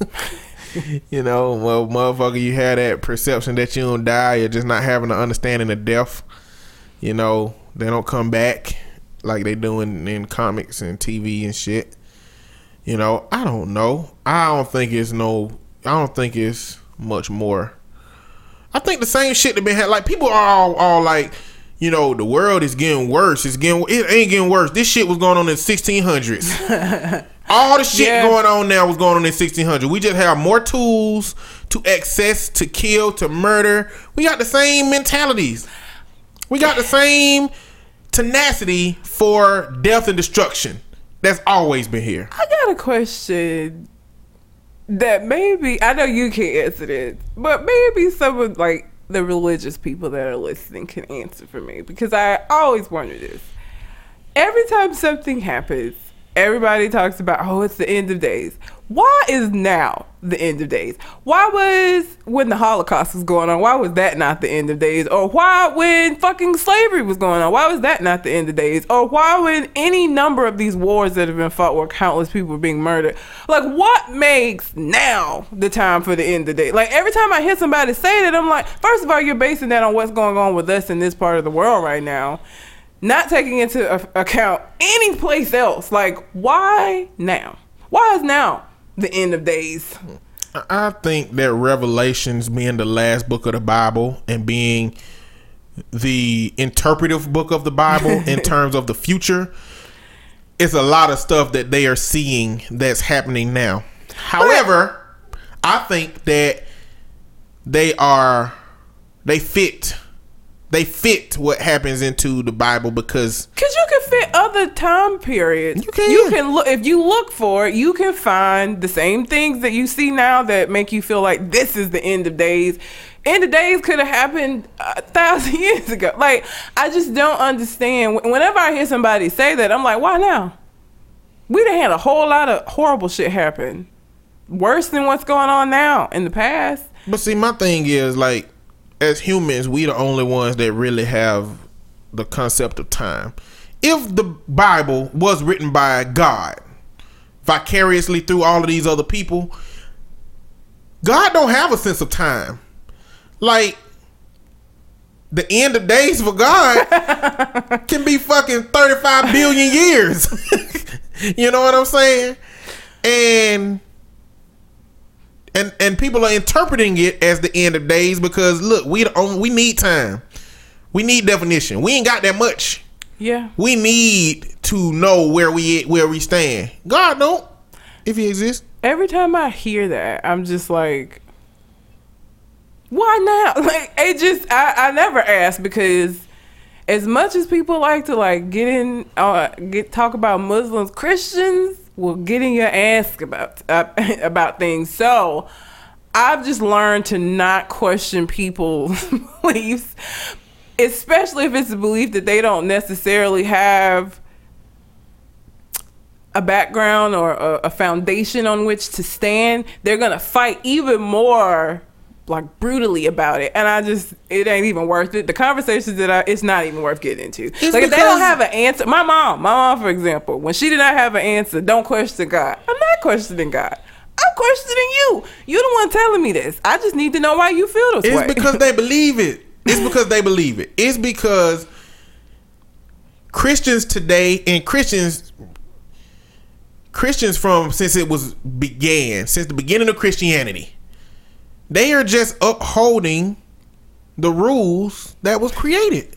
you know, well, motherfucker, you had that perception that you don't die. You're just not having an understanding of death. You know, they don't come back like they do in, in comics and TV and shit. You know, I don't know. I don't think it's no. I don't think it's much more. I think the same shit that been had. Like people are all, all like, you know, the world is getting worse. It's getting. It ain't getting worse. This shit was going on in 1600s. all the shit Yeah. going on now was going on in 1600. We just have more tools to access, to kill, to murder. We got the same mentalities. We got the same tenacity for death and destruction. That's always been here. I got a question that maybe I know you can't answer this, but maybe some of like the religious people that are listening can answer for me because I always wonder this. Every time something happens, everybody talks about, oh, it's the end of days. Why is now the end of days? Why was when the Holocaust was going on? Why was that not the end of days? Or why when fucking slavery was going on? Why was that not the end of days? Or why when any number of these wars that have been fought where countless people were being murdered? Like, what makes now the time for the end of days? Like every time I hear somebody say that, I'm like, first of all, you're basing that on what's going on with us in this part of the world right now not taking into a- account any place else. Like, why now? Why is now the end of days? I- I think that Revelations being the last book of the Bible and being the interpretive book of the Bible in terms of the future, it's a lot of stuff that they are seeing that's happening now. However, I think that they are they fit they fit what happens into the Bible because Cause you can fit other time periods. You can. You can look if you look for it. You can find the same things that you see now that make you feel like this is the end of days. End of days could have happened a thousand years ago. Like I just don't understand. Whenever I hear somebody say that, I'm like, why now? We'd have had a whole lot of horrible shit happen, worse than what's going on now in the past. But see, my thing is like, as humans, we the only ones that really have the concept of time. If the Bible was written by God, vicariously through all of these other people, God don't have a sense of time. Like the end of days for God can be fucking 35 billion years. you know what I'm saying? And and and people are interpreting it as the end of days because look, we only, we need time. We need definition. We ain't got that much. Yeah. We need to know where we where we stand. God don't if he exists. every time I hear that, I'm just like, why now? Like, it just, I, I never ask because as much as people like to like get in, uh, get talk about Muslims, Christians will get in your ass about uh, about things. So I've just learned to not question people's beliefs, especially if it's a belief that they don't necessarily have a background or a, a foundation on which to stand, they're gonna fight even more like brutally about it. And I just it ain't even worth it. The conversations that I it's not even worth getting into. like if they don't have an answer, my mom, my mom for example, when she did not have an answer, don't question God. I'm not questioning God. I'm questioning you. you're the one telling me this. I just need to know why you feel this It's way. because they believe it. It's because they believe it. It's because Christians today and Christians Christians from since it was began, since the beginning of Christianity, they are just upholding the rules that was created.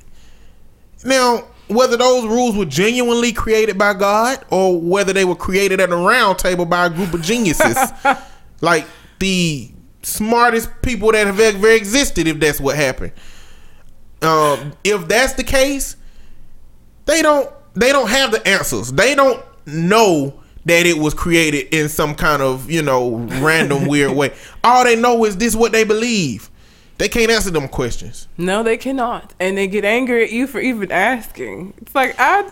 Now, whether those rules were genuinely created by God or whether they were created at a round table by a group of geniuses, like the smartest people that have ever existed, if that's what happened. Um, if that's the case, they don't they don't have the answers. They don't know that it was created in some kind of you know random weird way. All they know is this what they believe. They can't answer them questions. No, they cannot, and they get angry at you for even asking. It's like I.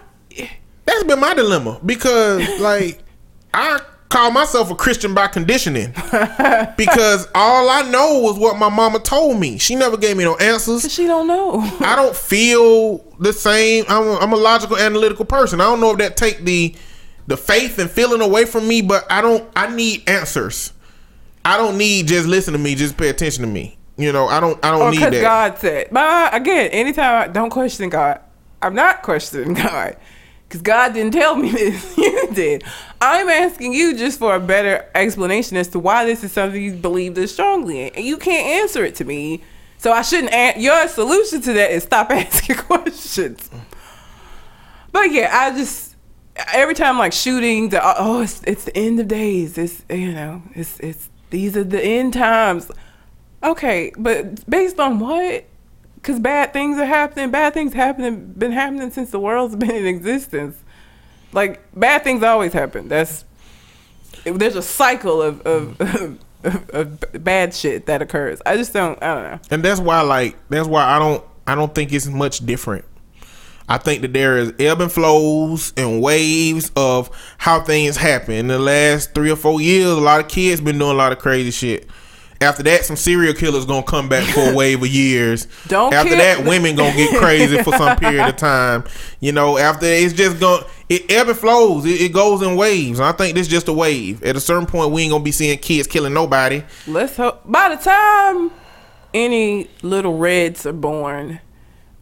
That's been my dilemma because like I call myself a Christian by conditioning because all I know was what my mama told me. She never gave me no answers. She don't know. I don't feel the same. I'm a, I'm a logical, analytical person. I don't know if that take the the faith and feeling away from me, but I don't. I need answers. I don't need just listen to me. Just pay attention to me. You know, I don't. I don't or need that. God said. But again, anytime I don't question God, I'm not questioning God. Because God didn't tell me this. you did. I'm asking you just for a better explanation as to why this is something you believe this strongly in. And you can't answer it to me. So I shouldn't. An- your solution to that is stop asking questions. But yeah, I just every time like shooting the oh, oh it's it's the end of days. It's you know it's it's these are the end times. Okay, but based on what? Because bad things are happening. Bad things happening been happening since the world's been in existence. Like bad things always happen. That's there's a cycle of of, mm. of, of bad shit that occurs. I just don't. I don't know. and that's why like that's why I don't I don't think it's much different. I think that there is ebb and flows and waves of how things happen. In the last three or four years, a lot of kids been doing a lot of crazy shit. After that, some serial killers gonna come back for a wave of years. Don't After that, women gonna get crazy for some period of time. You know, after it's just gonna it ebb and flows. It, it goes in waves. And I think this is just a wave. At a certain point, we ain't gonna be seeing kids killing nobody. Let's hope. By the time any little reds are born,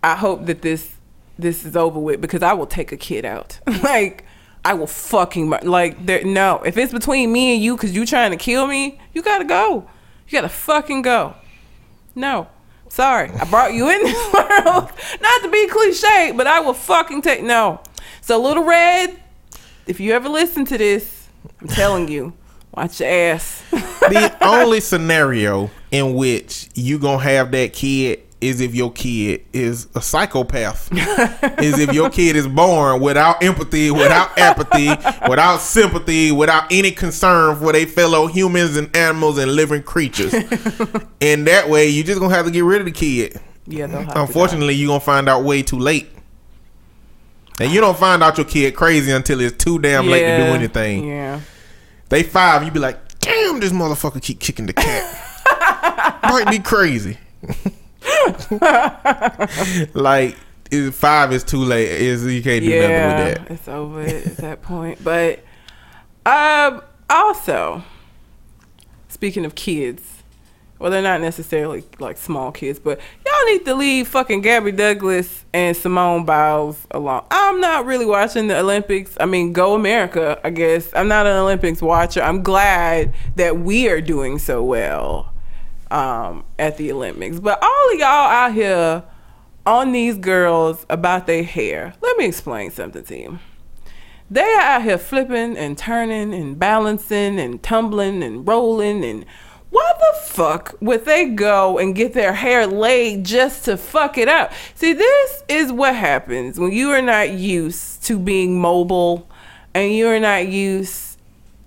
I hope that this this is over with because I will take a kid out. like I will fucking mur- like there. No, if it's between me and you because you trying to kill me, you gotta go. You gotta fucking go. No. Sorry, I brought you in this world. Not to be cliche, but I will fucking take no. So, little red, if you ever listen to this, I'm telling you, watch your ass. the only scenario in which you gonna have that kid is if your kid is a psychopath. is if your kid is born without empathy, without apathy, without sympathy, without any concern for their fellow humans and animals and living creatures. and that way, you just gonna have to get rid of the kid. yeah, they'll have to die. Unfortunately, you gonna find out way too late. And you don't find out your kid crazy until it's too damn late to do anything. Yeah. They five, you be like, damn, this motherfucker keep kicking the cat. Might be crazy. like five is too late. Is you can't do Yeah, nothing with that. it's over at that point. But um, also, speaking of kids, well, they're not necessarily like small kids, but y'all need to leave fucking Gabby Douglas and Simone Biles alone. I'm not really watching the Olympics. I mean, go America, I guess. I'm not an Olympics watcher. I'm glad that we are doing so well um, at the Olympics. But all of y'all out here on these girls about their hair. Let me explain something to you. They are out here flipping and turning and balancing and tumbling and rolling and why the fuck would they go and get their hair laid just to fuck it up? See, this is what happens when you are not used to being mobile and you're not used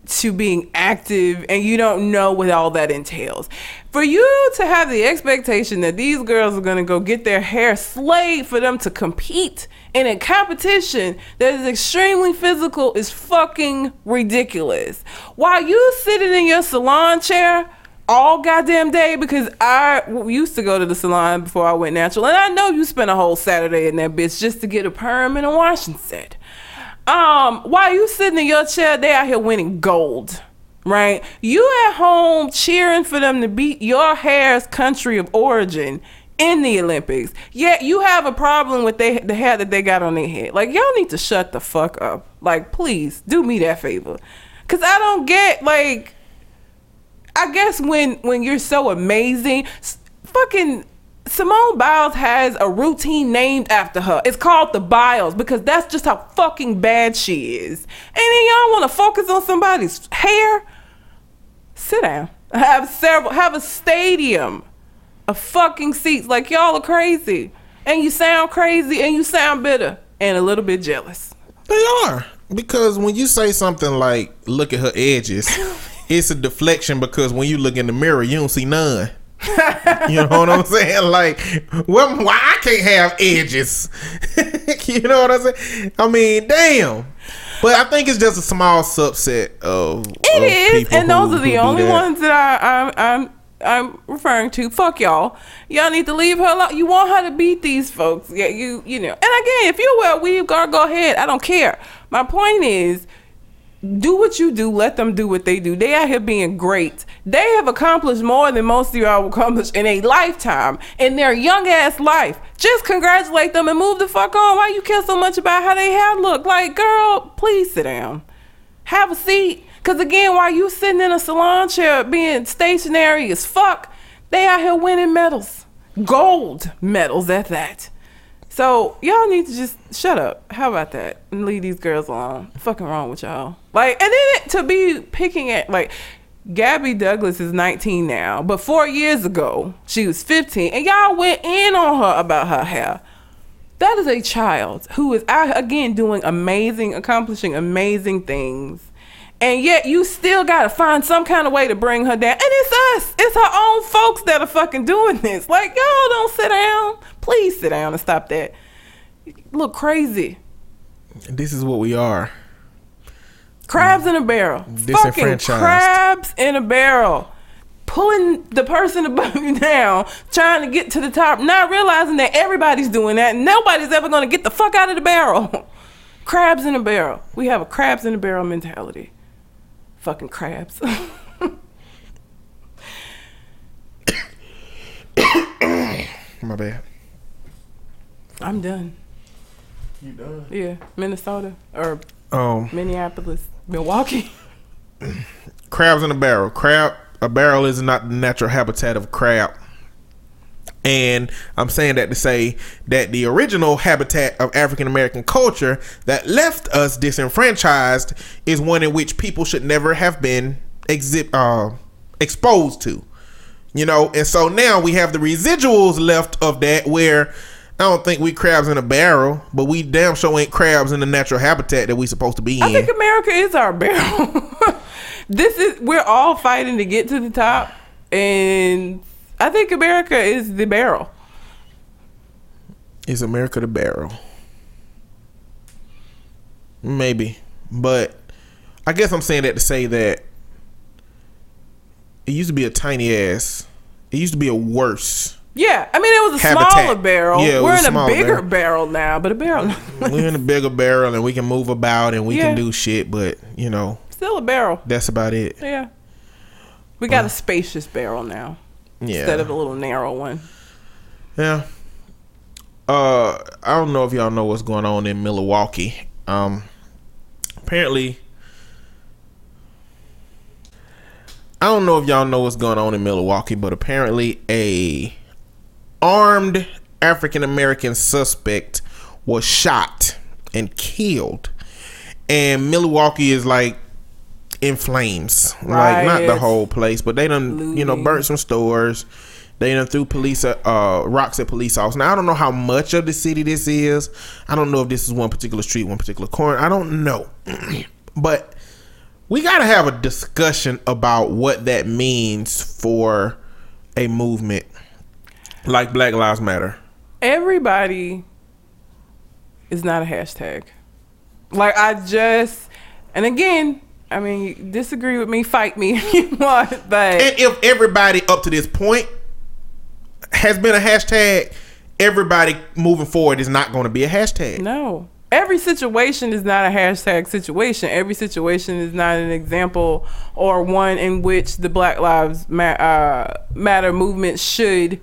to being active and you don't know what all that entails. For you to have the expectation that these girls are going to go get their hair slayed for them to compete in a competition that is extremely physical is fucking ridiculous. While you sitting in your salon chair all goddamn day because I used to go to the salon before I went natural and I know you spent a whole Saturday in that bitch just to get a perm and a washing set um, while you sitting in your chair, they out here winning gold, right? You at home cheering for them to beat your hair's country of origin in the Olympics. Yet you have a problem with they, the hair that they got on their head. Like y'all need to shut the fuck up. Like please do me that favor, cause I don't get like. I guess when when you're so amazing, fucking Simone Biles has a routine named after her. It's called the Biles because that's just how fucking bad she is. And then y'all want to focus on somebody's hair? Sit down. Have several. Have a stadium of fucking seats. Like y'all are crazy, and you sound crazy, and you sound bitter, and a little bit jealous. They are because when you say something like "look at her edges," it's a deflection because when you look in the mirror, you don't see none. you know what I'm saying? Like, well, why I can't have edges? you know what I'm saying? I mean, damn. But I think it's just a small subset of. It of is, and those who- are the only that. ones that I, I'm I'm I'm referring to. Fuck y'all. Y'all need to leave her alone. You want her to beat these folks. Yeah, you you know. And again, if you wear a weave guard, go ahead. I don't care. My point is, do what you do. Let them do what they do. They out here being great. They have accomplished more than most of y'all will accomplish in a lifetime in their young ass life. Just congratulate them and move the fuck on. Why you care so much about how they have look? Like, girl, please sit down. Have a seat. Cause again, while you sitting in a salon chair being stationary as fuck, they out here winning medals. Gold medals at that. So y'all need to just shut up. How about that? And leave these girls alone. Fucking wrong with y'all. Like, and then to be picking at like Gabby Douglas is 19 now, but four years ago she was 15, and y'all went in on her about her hair. That is a child who is out again doing amazing, accomplishing amazing things. And yet you still gotta find some kind of way to bring her down. And it's us. It's her own folks that are fucking doing this. Like, y'all don't sit down. Please sit down and stop that. You look crazy. This is what we are. Crabs in a barrel. Fucking crabs in a barrel. Pulling the person above you down, trying to get to the top, not realizing that everybody's doing that. and Nobody's ever gonna get the fuck out of the barrel. crabs in a barrel. We have a crabs in a barrel mentality. Fucking crabs. My bad. I'm done. You done? Yeah, Minnesota or Um, Minneapolis, Milwaukee. crabs in a barrel. Crab, a barrel is not the natural habitat of a crab. And I'm saying that to say that the original habitat of African American culture that left us disenfranchised is one in which people should never have been exi- uh, exposed to. You know, and so now we have the residuals left of that where I don't think we crabs in a barrel, but we damn sure ain't crabs in the natural habitat that we supposed to be in. I think America is our barrel. this is we're all fighting to get to the top, and I think America is the barrel. Is America the barrel? Maybe. But I guess I'm saying that to say that it used to be a tiny ass. It used to be a worse. Yeah, I mean it was a Habitat. smaller barrel. Yeah, we're in a a bigger barrel. barrel. now, but a barrel We're in a bigger barrel and we can move about and we Yeah. can do shit, but you know, still a barrel. that's about it. Yeah, we got a uh, spacious barrel now Yeah. instead of a little narrow one. Yeah. Uh, I don't know if y'all know what's going on in Milwaukee. Um, apparently, I don't know if y'all know what's going on in Milwaukee, but apparently, a armed African American suspect was shot and killed, and Milwaukee is like in flames. Like not the whole place, but they done you know burnt some stores. They done threw police at, uh, rocks at police officers. Now I don't know how much of the city this is. I don't know if this is one particular street, one particular corner. I don't know, but we got to have a discussion about what that means for a movement like Black Lives Matter. Everybody is not a hashtag. Like I just, and again, I mean, disagree with me, fight me if you want, but And if everybody up to this point has been a hashtag, everybody moving forward is not going to be a hashtag. No. Every situation is not a hashtag situation. Every situation is not an example or one in which the Black Lives uh, Matter movement should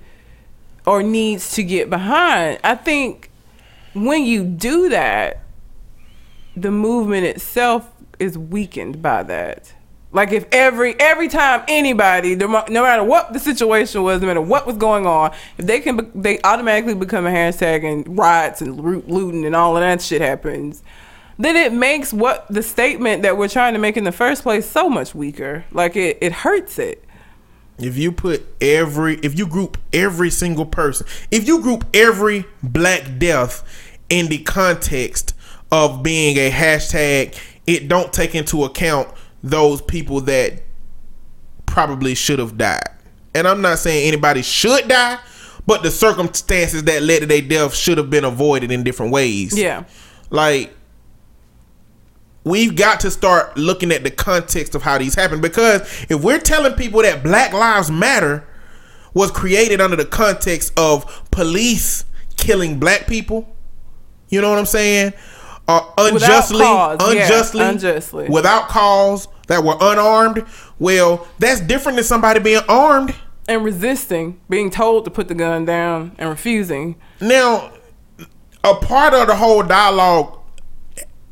or needs to get behind. I think when you do that, the movement itself is weakened by that. Like if every every time anybody, no matter what the situation was, no matter what was going on, if they can, they automatically become a hashtag and riots and looting and all of that shit happens, then it makes what the statement that we're trying to make in the first place so much weaker. Like it, it hurts it. If you put every, if you group every single person, if you group every black death in the context of being a hashtag, it don't take into account those people that probably should have died. And I'm not saying anybody should die, but the circumstances that led to their death should have been avoided in different ways. Yeah. Like we've got to start looking at the context of how these happen because if we're telling people that Black Lives Matter was created under the context of police killing black people, you know what I'm saying? Uh, unjustly, cause, yeah, unjustly, unjustly. without cause that were unarmed. Well, that's different than somebody being armed. And resisting, being told to put the gun down and refusing. Now, a part of the whole dialogue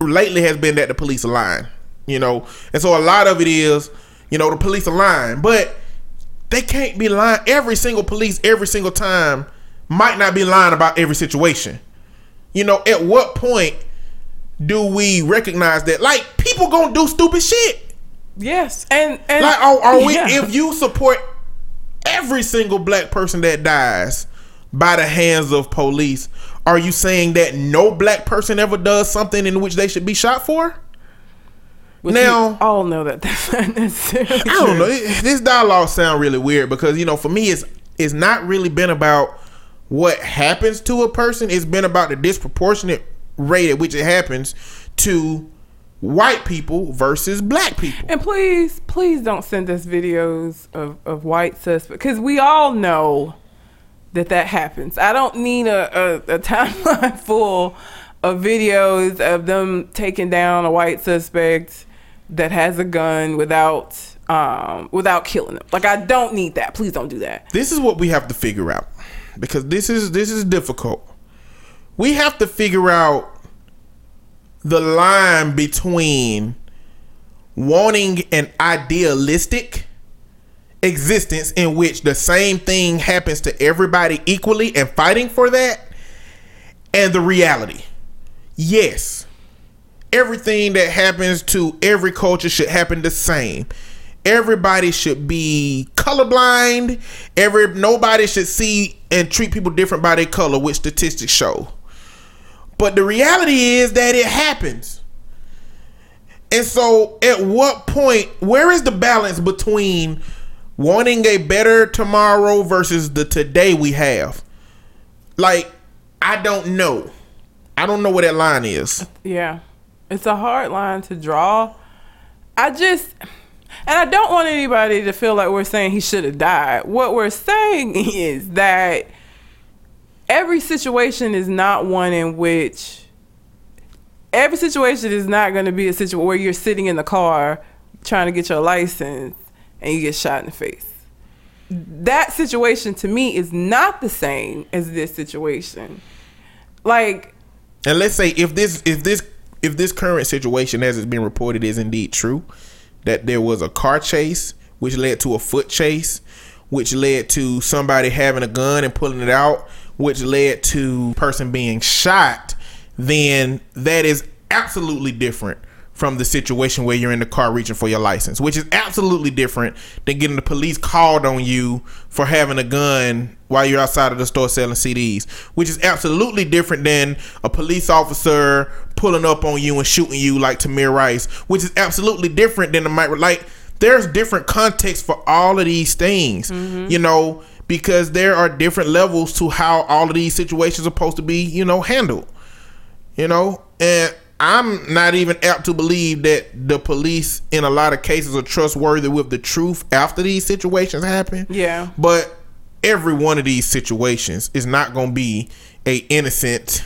lately has been that the police are lying, you know, and so a lot of it is, you know, the police are lying, but they can't be lying. Every single police, every single time, might not be lying about every situation. You know, at what point do we recognize that, like, people gonna do stupid shit? Yes. And, and Like, are, are we? Yeah. If you support every single black person that dies by the hands of police, are you saying that no black person ever does something in which they should be shot for? Which now- we all know that that's not necessarily I don't know. It- This dialogue sound really weird because you know, for me, it's it's not really been about what happens to a person. It's been about the disproportionate rate at which it happens to white people versus black people. And please, please don't send us videos of, of white suspects because we all know that that happens. I don't need a, a, a timeline full of videos of them taking down a white suspect that has a gun without um, without killing them. Like I don't need that. Please don't do that. this is what we have to figure out because this is this is difficult. We have to figure out the line between wanting an idealistic existence in which the same thing happens to everybody equally and fighting for that and the reality. Yes, everything that happens to every culture should happen the same. Everybody should be colorblind. Every nobody should see and treat people different by their color, which statistics show. But the reality is that it happens. And so, at what point, where is the balance between wanting a better tomorrow versus the today we have? Like, I don't know. I don't know where that line is. Yeah. It's a hard line to draw. I just and I don't want anybody to feel like we're saying he should have died. What we're saying is that every situation is not one in which every situation is not going to be a situation where you're sitting in the car trying to get your license and you get shot in the face. That situation to me is not the same as this situation. Like And let's say if this if this if this current situation as it's been reported is indeed true, that there was a car chase which led to a foot chase, which led to somebody having a gun and pulling it out, which led to person being shot, then that is absolutely different from the situation where you're in the car reaching for your license, which is absolutely different than getting the police called on you for having a gun while you're outside of the store selling CDs, which is absolutely different than a police officer pulling up on you and shooting you like Tamir Rice, which is absolutely different than the. Like, there's different context for all of these things, mm-hmm. you know, because there are different levels to how all of these situations are supposed to be, you know, handled you know and i'm not even apt to believe that the police in a lot of cases are trustworthy with the truth after these situations happen Yeah. but every one of these situations is not going to be a innocent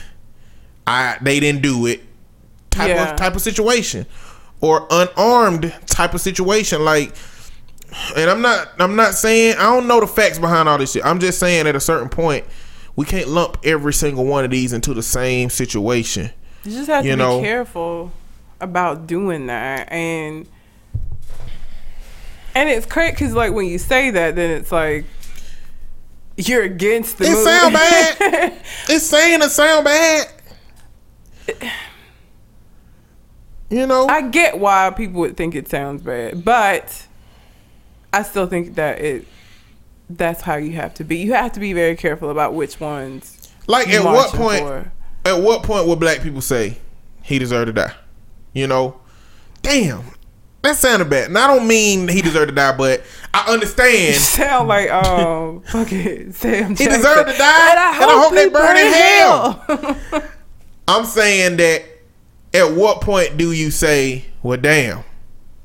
i they didn't do it type Yeah. of type of situation or unarmed type of situation like and i'm not i'm not saying i don't know the facts behind all this shit i'm just saying at a certain point we can't lump every single one of these into the same situation You just have You to know? be careful about doing that. And And it's crazy because, like, when you say that, then it's like you're against the It movie. sound bad. it's saying it sound bad. You know, I get why people would think it sounds bad, but I still think that it that's how you have to be. You have to be very careful about which ones. like at what point? for. At what point will black people say he deserved to die? You know, damn, that sounded bad. And I don't mean he deserved to die, but I You understand sound like um fucking Sam. he deserved to die, And I hope, they he burn in hell. hell. I'm saying that at what point do you say, well, damn,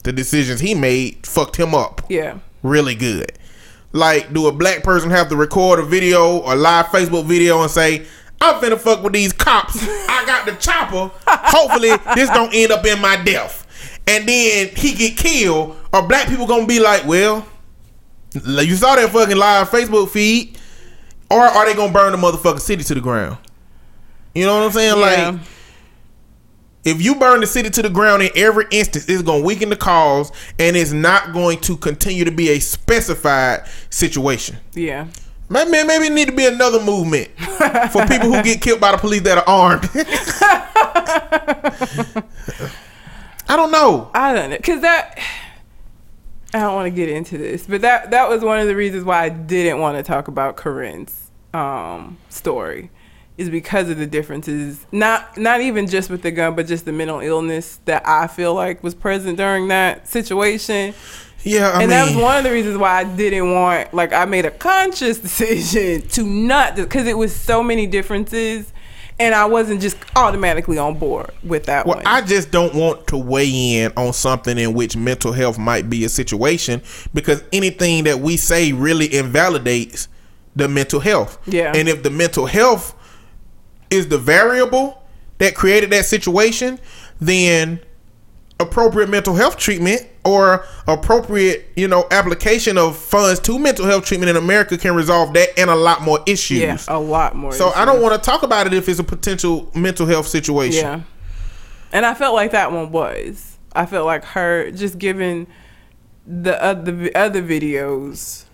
the decisions he made fucked him up yeah. really good? Like, do a black person have to record a video or live Facebook video and say, I'm finna fuck with these cops. I got the chopper. Hopefully, this don't end up in my death. And then he get killed. Or black people gonna be like, well, you saw that fucking live Facebook feed. Or are they gonna burn the motherfucking city to the ground? You know what I'm saying? Yeah. Like, if you burn the city to the ground in every instance, it's going to weaken the cause and it's not going to continue to be a specified situation. Yeah. Maybe, maybe it need to be another movement for people who get killed by the police that are armed. I don't know. I don't know, cause that. I don't want to get into this, but that that was one of the reasons why I didn't want to talk about Korryn's um, story, is because of the differences. Not not even just with the gun, but just the mental illness that I feel like was present during that situation. Yeah, I and that was one of the reasons why I didn't want, like, I made a conscious decision to not, because it was so many differences, and I wasn't just automatically on board with that well, one. I just don't want to weigh in on something in which mental health might be a situation because anything that we say really invalidates the mental health. Yeah. And if the mental health is the variable that created that situation, then appropriate mental health treatment or appropriate, you know, application of funds to mental health treatment in America can resolve that and a lot more issues. yeah, a lot more. So I don't want to talk about it if it's a potential mental health situation. Yeah. And I felt like that one was. I felt like her just giving the other other videos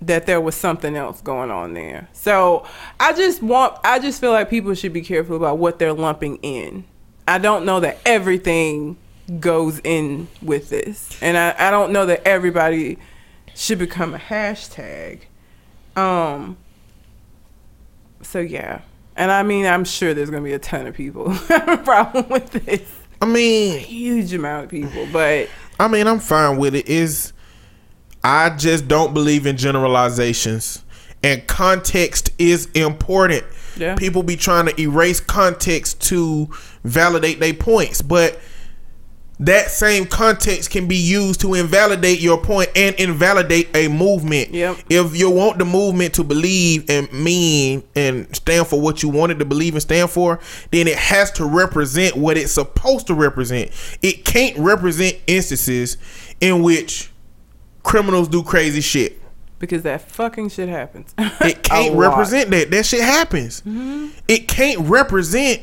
that there was something else going on there. So I just want I just feel like people should be careful about what they're lumping in. I don't know that everything goes in with this. And I, I don't know that everybody should become a hashtag. Um so yeah. And I mean I'm sure there's gonna be a ton of people have a problem with this. I mean, Huge amount of people. But I mean, I'm fine with it. Is I just don't believe in generalizations, and context is important. Yeah. People be trying to erase context to validate their points, but that same context can be used to invalidate your point and invalidate a movement. Yep. If you want the movement to believe and mean and stand for what you wanted to believe and stand for, then it has to represent what it's supposed to represent. It can't represent instances in which criminals do crazy shit. because that fucking shit happens. It can't represent that. That shit happens. Mm-hmm. It can't represent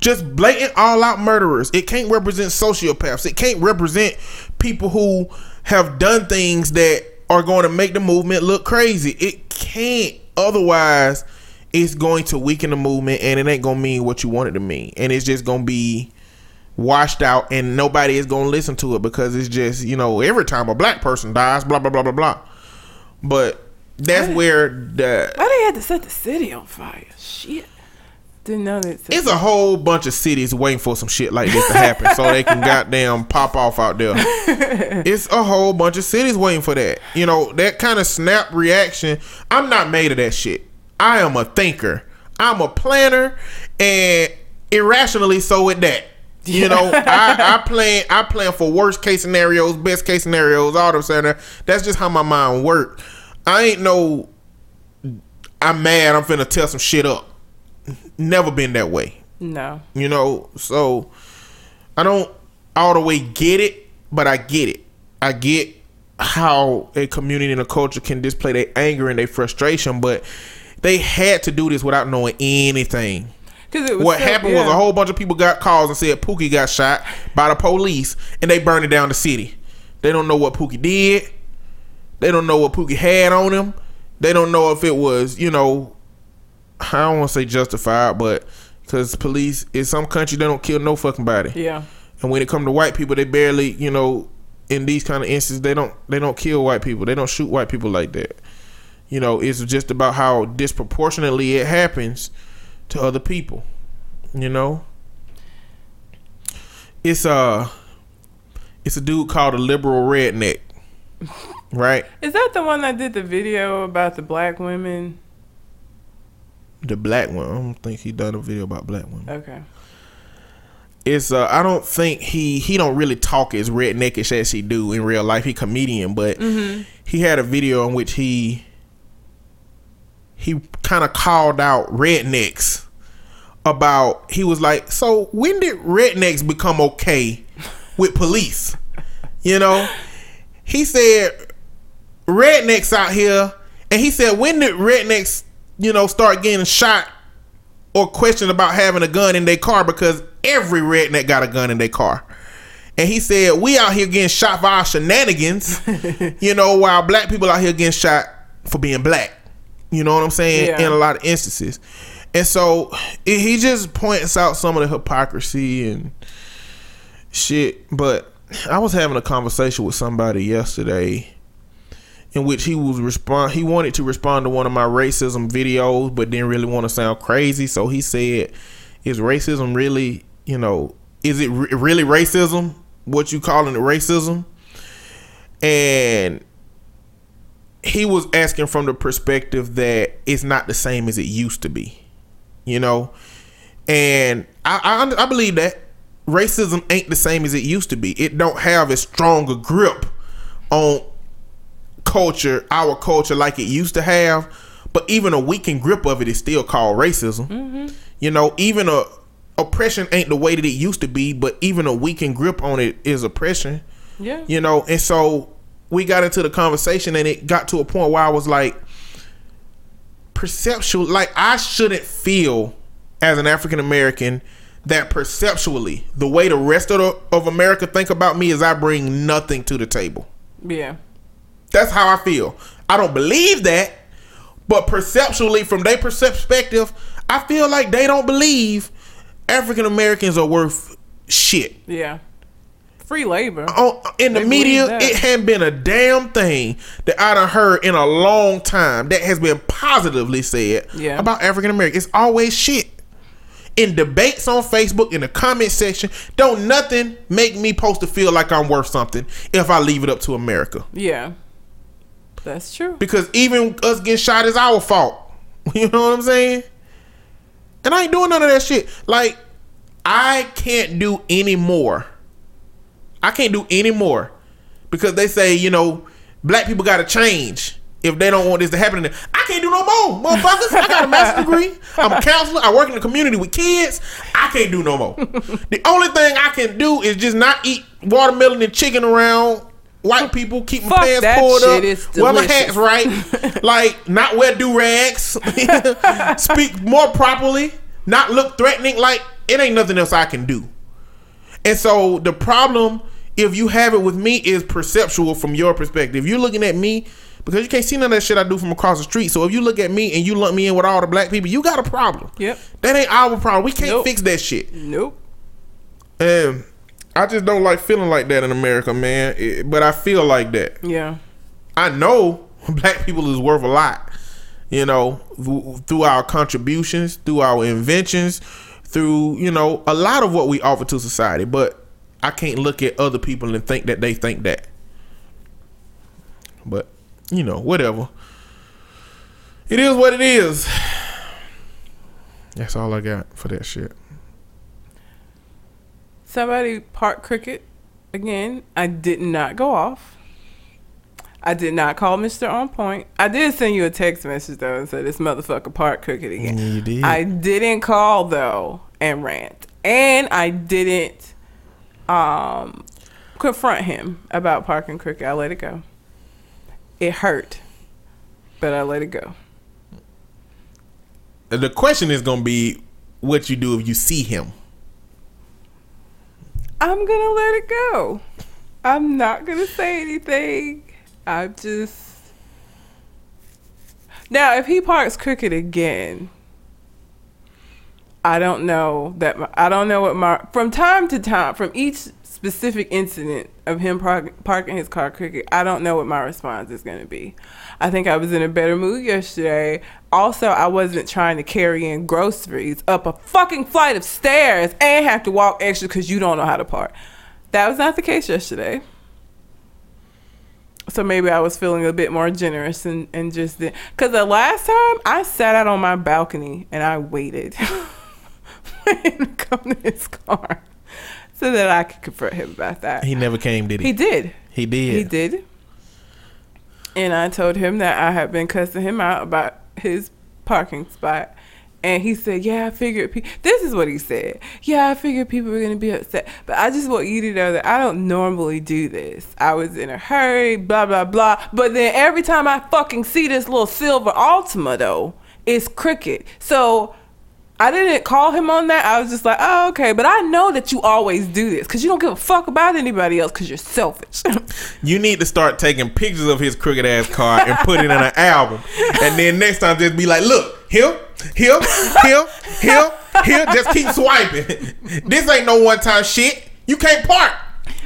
just blatant all out murderers. It can't represent sociopaths. It can't represent people who have done things that are going to make the movement look crazy. It can't. Otherwise, it's going to weaken the movement and it ain't going to mean what you want it to mean. And it's just going to be washed out and nobody is going to listen to it because it's just, you know, every time a black person dies, blah, blah, blah, blah, blah. But that's where the Why they had to set the city on fire? Shit. Didn't know that. It's a whole bunch of cities waiting for some shit like this to happen so they can goddamn pop off out there. It's a whole bunch of cities waiting for that. You know, that kind of snap reaction. I'm not made of that shit. I am a thinker. I'm a planner and irrationally so with that. You know, I, I plan I plan for worst case scenarios, best case scenarios, all them saying that's just how my mind works. I ain't no I'm mad, I'm finna tell some shit up. Never been that way. no. You know, so I don't all the way get it, but I get it. I get how a community and a culture can display their anger and their frustration, but they had to do this without knowing anything. Because What so- happened was a whole bunch of people got calls and said Pookie got shot by the police and they burned it down the city. They don't know what Pookie did. They don't know what Pookie had on him. They don't know if it was, you know, I don't want to say justified, but because police in some country they don't kill no fucking body. Yeah. And when it come to white people, they barely, you know, in these kind of instances, they don't they don't kill white people. They don't shoot white people like that. You know, it's just about how disproportionately it happens to other people. You know, it's a it's a dude called a liberal redneck, right? Is that the one that did the video about the black women? The black one. I don't think he done a video about black women. Okay. It's uh I don't think he he don't really talk as redneckish as he do in real life. He comedian, but he had a video in which he he kind of called out rednecks about he was like, so when did rednecks become okay with police? You know, he said rednecks out here, and he said when did rednecks you know start getting shot or questioned about having a gun in their car because every redneck got a gun in their car. And he said, We out here getting shot for our shenanigans, you know, while black people out here getting shot for being black. You know what I'm saying? Yeah. In a lot of instances. And so it, he just points out some of the hypocrisy and shit. But I was having a conversation with somebody yesterday in which he was respond he wanted to respond to one of my racism videos but didn't really want to sound crazy so he said is racism really you know is it re- really racism what you calling it racism and he was asking from the perspective that it's not the same as it used to be you know and i i, I believe that racism ain't the same as it used to be it don't have as strong a grip on culture, our culture, like it used to have. But even a weakened grip of it is still called racism. Mm-hmm. You know, even a oppression ain't the way that it used to be, but even a weakened grip on it is oppression. Yeah. You know, and so we got into the conversation, and it got to a point where I was like, perceptual, like I shouldn't feel as an African American that perceptually the way the rest of the, of America think about me is I bring nothing to the table. Yeah. That's how I feel. I don't believe that, but perceptually, from their perspective, I feel like they don't believe African Americans are worth shit. Yeah. Free labor. On, in the They media, it hadn't been a damn thing that I done heard in a long time that has been positively said Yeah. about African Americans. It's always shit. In debates on Facebook, in the comment section, don't nothing make me post to feel like I'm worth something if I leave it up to America. Yeah. That's true. because even us getting shot is our fault. You know what I'm saying? And I ain't doing none of that shit. Like, I can't do any more. I can't do any more because they say, you know, black people got to change if they don't want this to happen. I can't do no more, motherfuckers. I got a master's degree. I'm a counselor. I work in the community with kids. I can't do no more. the only thing I can do is just not eat watermelon and chicken around white people. Keep my Fuck pants that pulled shit. up. Wear my hats right. like not wear do rags. Speak more properly. Not look threatening. Like it ain't nothing else I can do. And so the problem, if you have it with me, is perceptual from your perspective. You're looking at me because you can't see none of that shit I do from across the street. So if you look at me and you lump me in with all the black people, you got a problem. Yep. That ain't our problem. We can't Nope. fix that shit. Nope. And I just don't like feeling like that in America, man. It- but I feel like that. Yeah. I know black people is worth a lot, you know, through our contributions, through our inventions, through, you know, a lot of what we offer to society. But I can't look at other people and think that they think that. But, you know, whatever. It is what it is. That's all I got for that shit. Somebody parked cricket again. I did not go off. I did not call Mr. On Point. I did send you a text message though and said this motherfucker parked crooked again. You did. I didn't call though and rant. And I didn't um confront him about parking crooked. I let it go. It hurt. But I let it go. The question is going to be what you do if you see him. I'm gonna let it go. I'm not gonna say anything. I'm just now if he parks crooked again. I don't know that my, I don't know what my from time to time from each specific incident of him park, parking his car crooked. I don't know what my response is going to be. I think I was in a better mood yesterday. Also, I wasn't trying to carry in groceries up a fucking flight of stairs and have to walk extra because you don't know how to park. That was not the case yesterday. So maybe I was feeling a bit more generous and, and just. Because the last time I sat out on my balcony and I waited for him to come to his car so that I could confront him about that. He never came, did he? He did. He did. He did. And I told him that I had been cussing him out about his parking spot. And he said, Yeah, I figured. Pe-. This is what he said. Yeah, I figured people were to be upset. But I just want you to know that I don't normally do this. I was in a hurry, blah, blah, blah. But then every time I fucking see this little silver Altima, though, it's crooked. So I didn't call him on that. I was just like, oh, okay. But I know that you always do this because you don't give a fuck about anybody else because you're selfish. you need to start taking pictures of his crooked ass car and put it in an album. And then next time just be like, look, here, here, here, here, here. Just keep swiping. this ain't no one time shit. You can't park.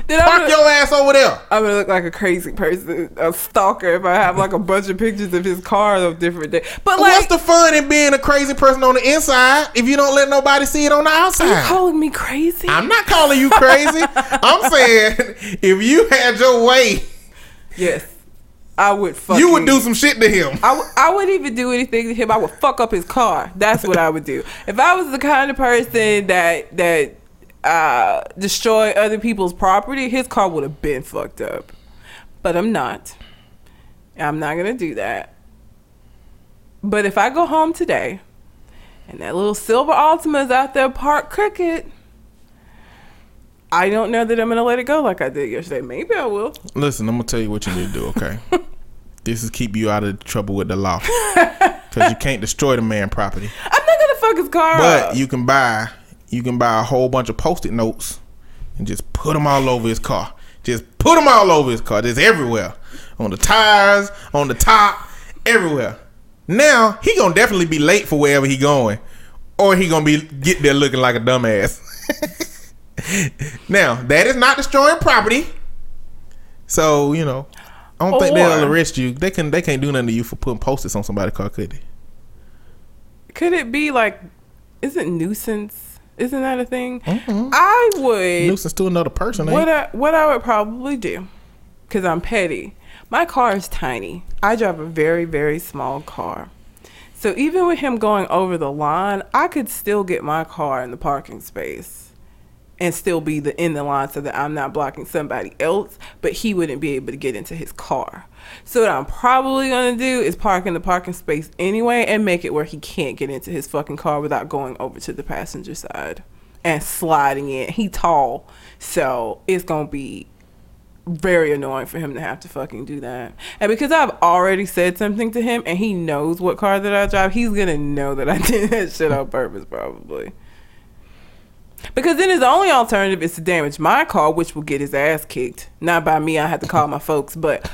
Then Park gonna, your ass over there. I'm gonna look like a crazy person, a stalker, if I have like a bunch of pictures of his car of different days. But like, what's the fun in being a crazy person on the inside if you don't let nobody see it on the outside? Are you calling me crazy? I'm not calling you crazy. I'm saying if you had your way, yes. I would fuck You would do some shit to him. I, w- I wouldn't even do anything to him. I would fuck up his car. That's what I would do. If I was the kind of person that that uh, destroy other people's property, his car would have been fucked up. But I'm not. I'm not gonna do that. But if I go home today and that little silver Altima is out there parked crooked, I don't know that I'm gonna let it go like I did yesterday. Maybe I will. Listen, I'm gonna tell you what you need to do. Okay, this is keep you out of trouble with the law because you can't destroy the man property. I'm not gonna fuck his car but up. you can buy you can buy a whole bunch of post-it notes and just put them all over his car. Just put them all over his car. Just everywhere, on the tires, on the top, everywhere. Now he gonna definitely be late for wherever he going, or he gonna be get there looking like a dumbass. now that is not destroying property, so you know I don't or, think they'll arrest you. They can they can't do nothing to you for putting post-its on somebody's car, could they? Could it be like, is it nuisance? Isn't that a thing? Mm-hmm. I would nuisance to another person. What I, what I would probably do, because I'm petty. My car is tiny. I drive a very very small car. So even with him going over the line, I could still get my car in the parking space and still be the in the line so that I'm not blocking somebody else, but he wouldn't be able to get into his car. So what I'm probably gonna do is park in the parking space anyway and make it where he can't get into his fucking car without going over to the passenger side and sliding in. He tall, so it's gonna be very annoying for him to have to fucking do that. And because I've already said something to him and he knows what car that I drive, he's gonna know that I did that shit on purpose probably. Because then his only alternative is to damage my car, which will get his ass kicked. Not by me, I have to call my folks, but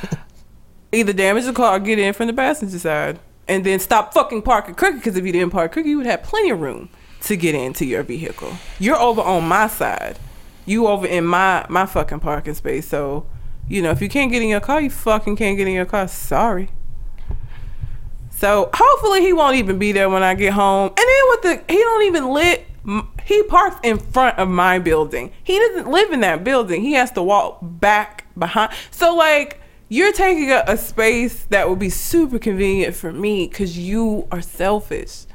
either damage the car or get in from the passenger side. And then stop fucking parking crooked because if you didn't park crooked, you would have plenty of room to get into your vehicle. You're over on my side. You over in my my fucking parking space. So, you know, if you can't get in your car, you fucking can't get in your car. Sorry. So hopefully he won't even be there when I get home. And then with the he don't even lit he parks in front of my building. He doesn't live in that building. He has to walk back behind. So like you're taking a, a space that would be super convenient for me because you are selfish.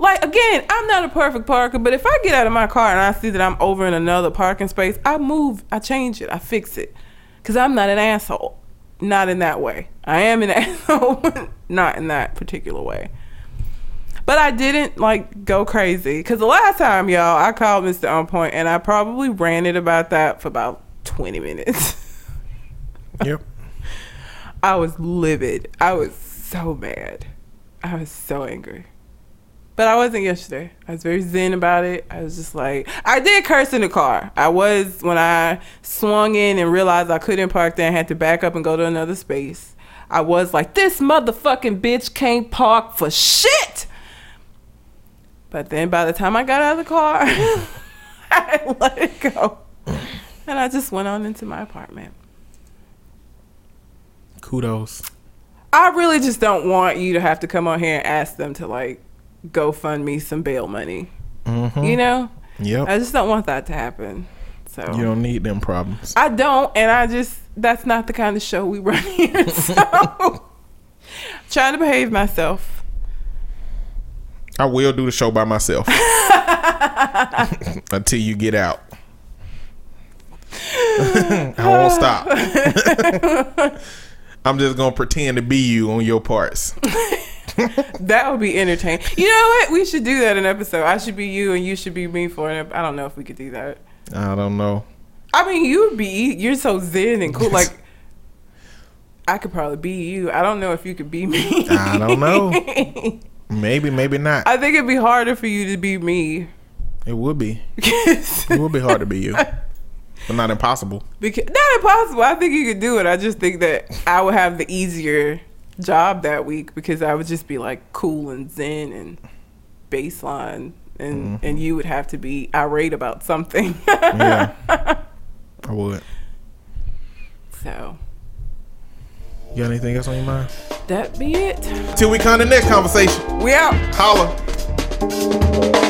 Like again, I'm not a perfect parker, but if I get out of my car and I see that I'm over in another parking space, I move, I change it, I fix it, because I'm not an asshole. Not in that way. I am an asshole, not in that particular way. But I didn't like go crazy because the last time, y'all, I called Mr. On Point and I probably ranted about that for about 20 minutes. yep. I was livid. I was so mad. I was so angry. But I wasn't yesterday. I was very zen about it. I was just like, I did curse in the car. I was when I swung in and realized I couldn't park there and had to back up and go to another space. I was like, this motherfucking bitch can't park for shit. But then by the time I got out of the car, I let it go. And I just went on into my apartment. Kudos. I really just don't want you to have to come on here and ask them to like go fund me some bail money. Mm-hmm. You know? Yep. I just don't want that to happen. So you don't need them problems. I don't, and I just that's not the kind of show we run here. So trying to behave myself. I will do the show by myself until you get out. I won't stop. I'm just gonna pretend to be you on your parts. That would be entertaining. You know what? We should do that in episode. I should be you and you should be me for an. ep- I don't know if we could do that. I don't know. I mean, you would be. You're so zen and cool. Like I could probably be you. I don't know if you could be me. I don't know. Maybe, maybe not. I think it'd be harder for you to be me. It would be. It would be hard to be you, but not impossible. Because not impossible. I think you could do it. I just think that I would have the easier job that week because I would just be like cool and zen and baseline, and mm-hmm. and you would have to be irate about something. Yeah, I would. so you got anything else on your mind? That be it. Till we come to the next conversation. We out. Holla.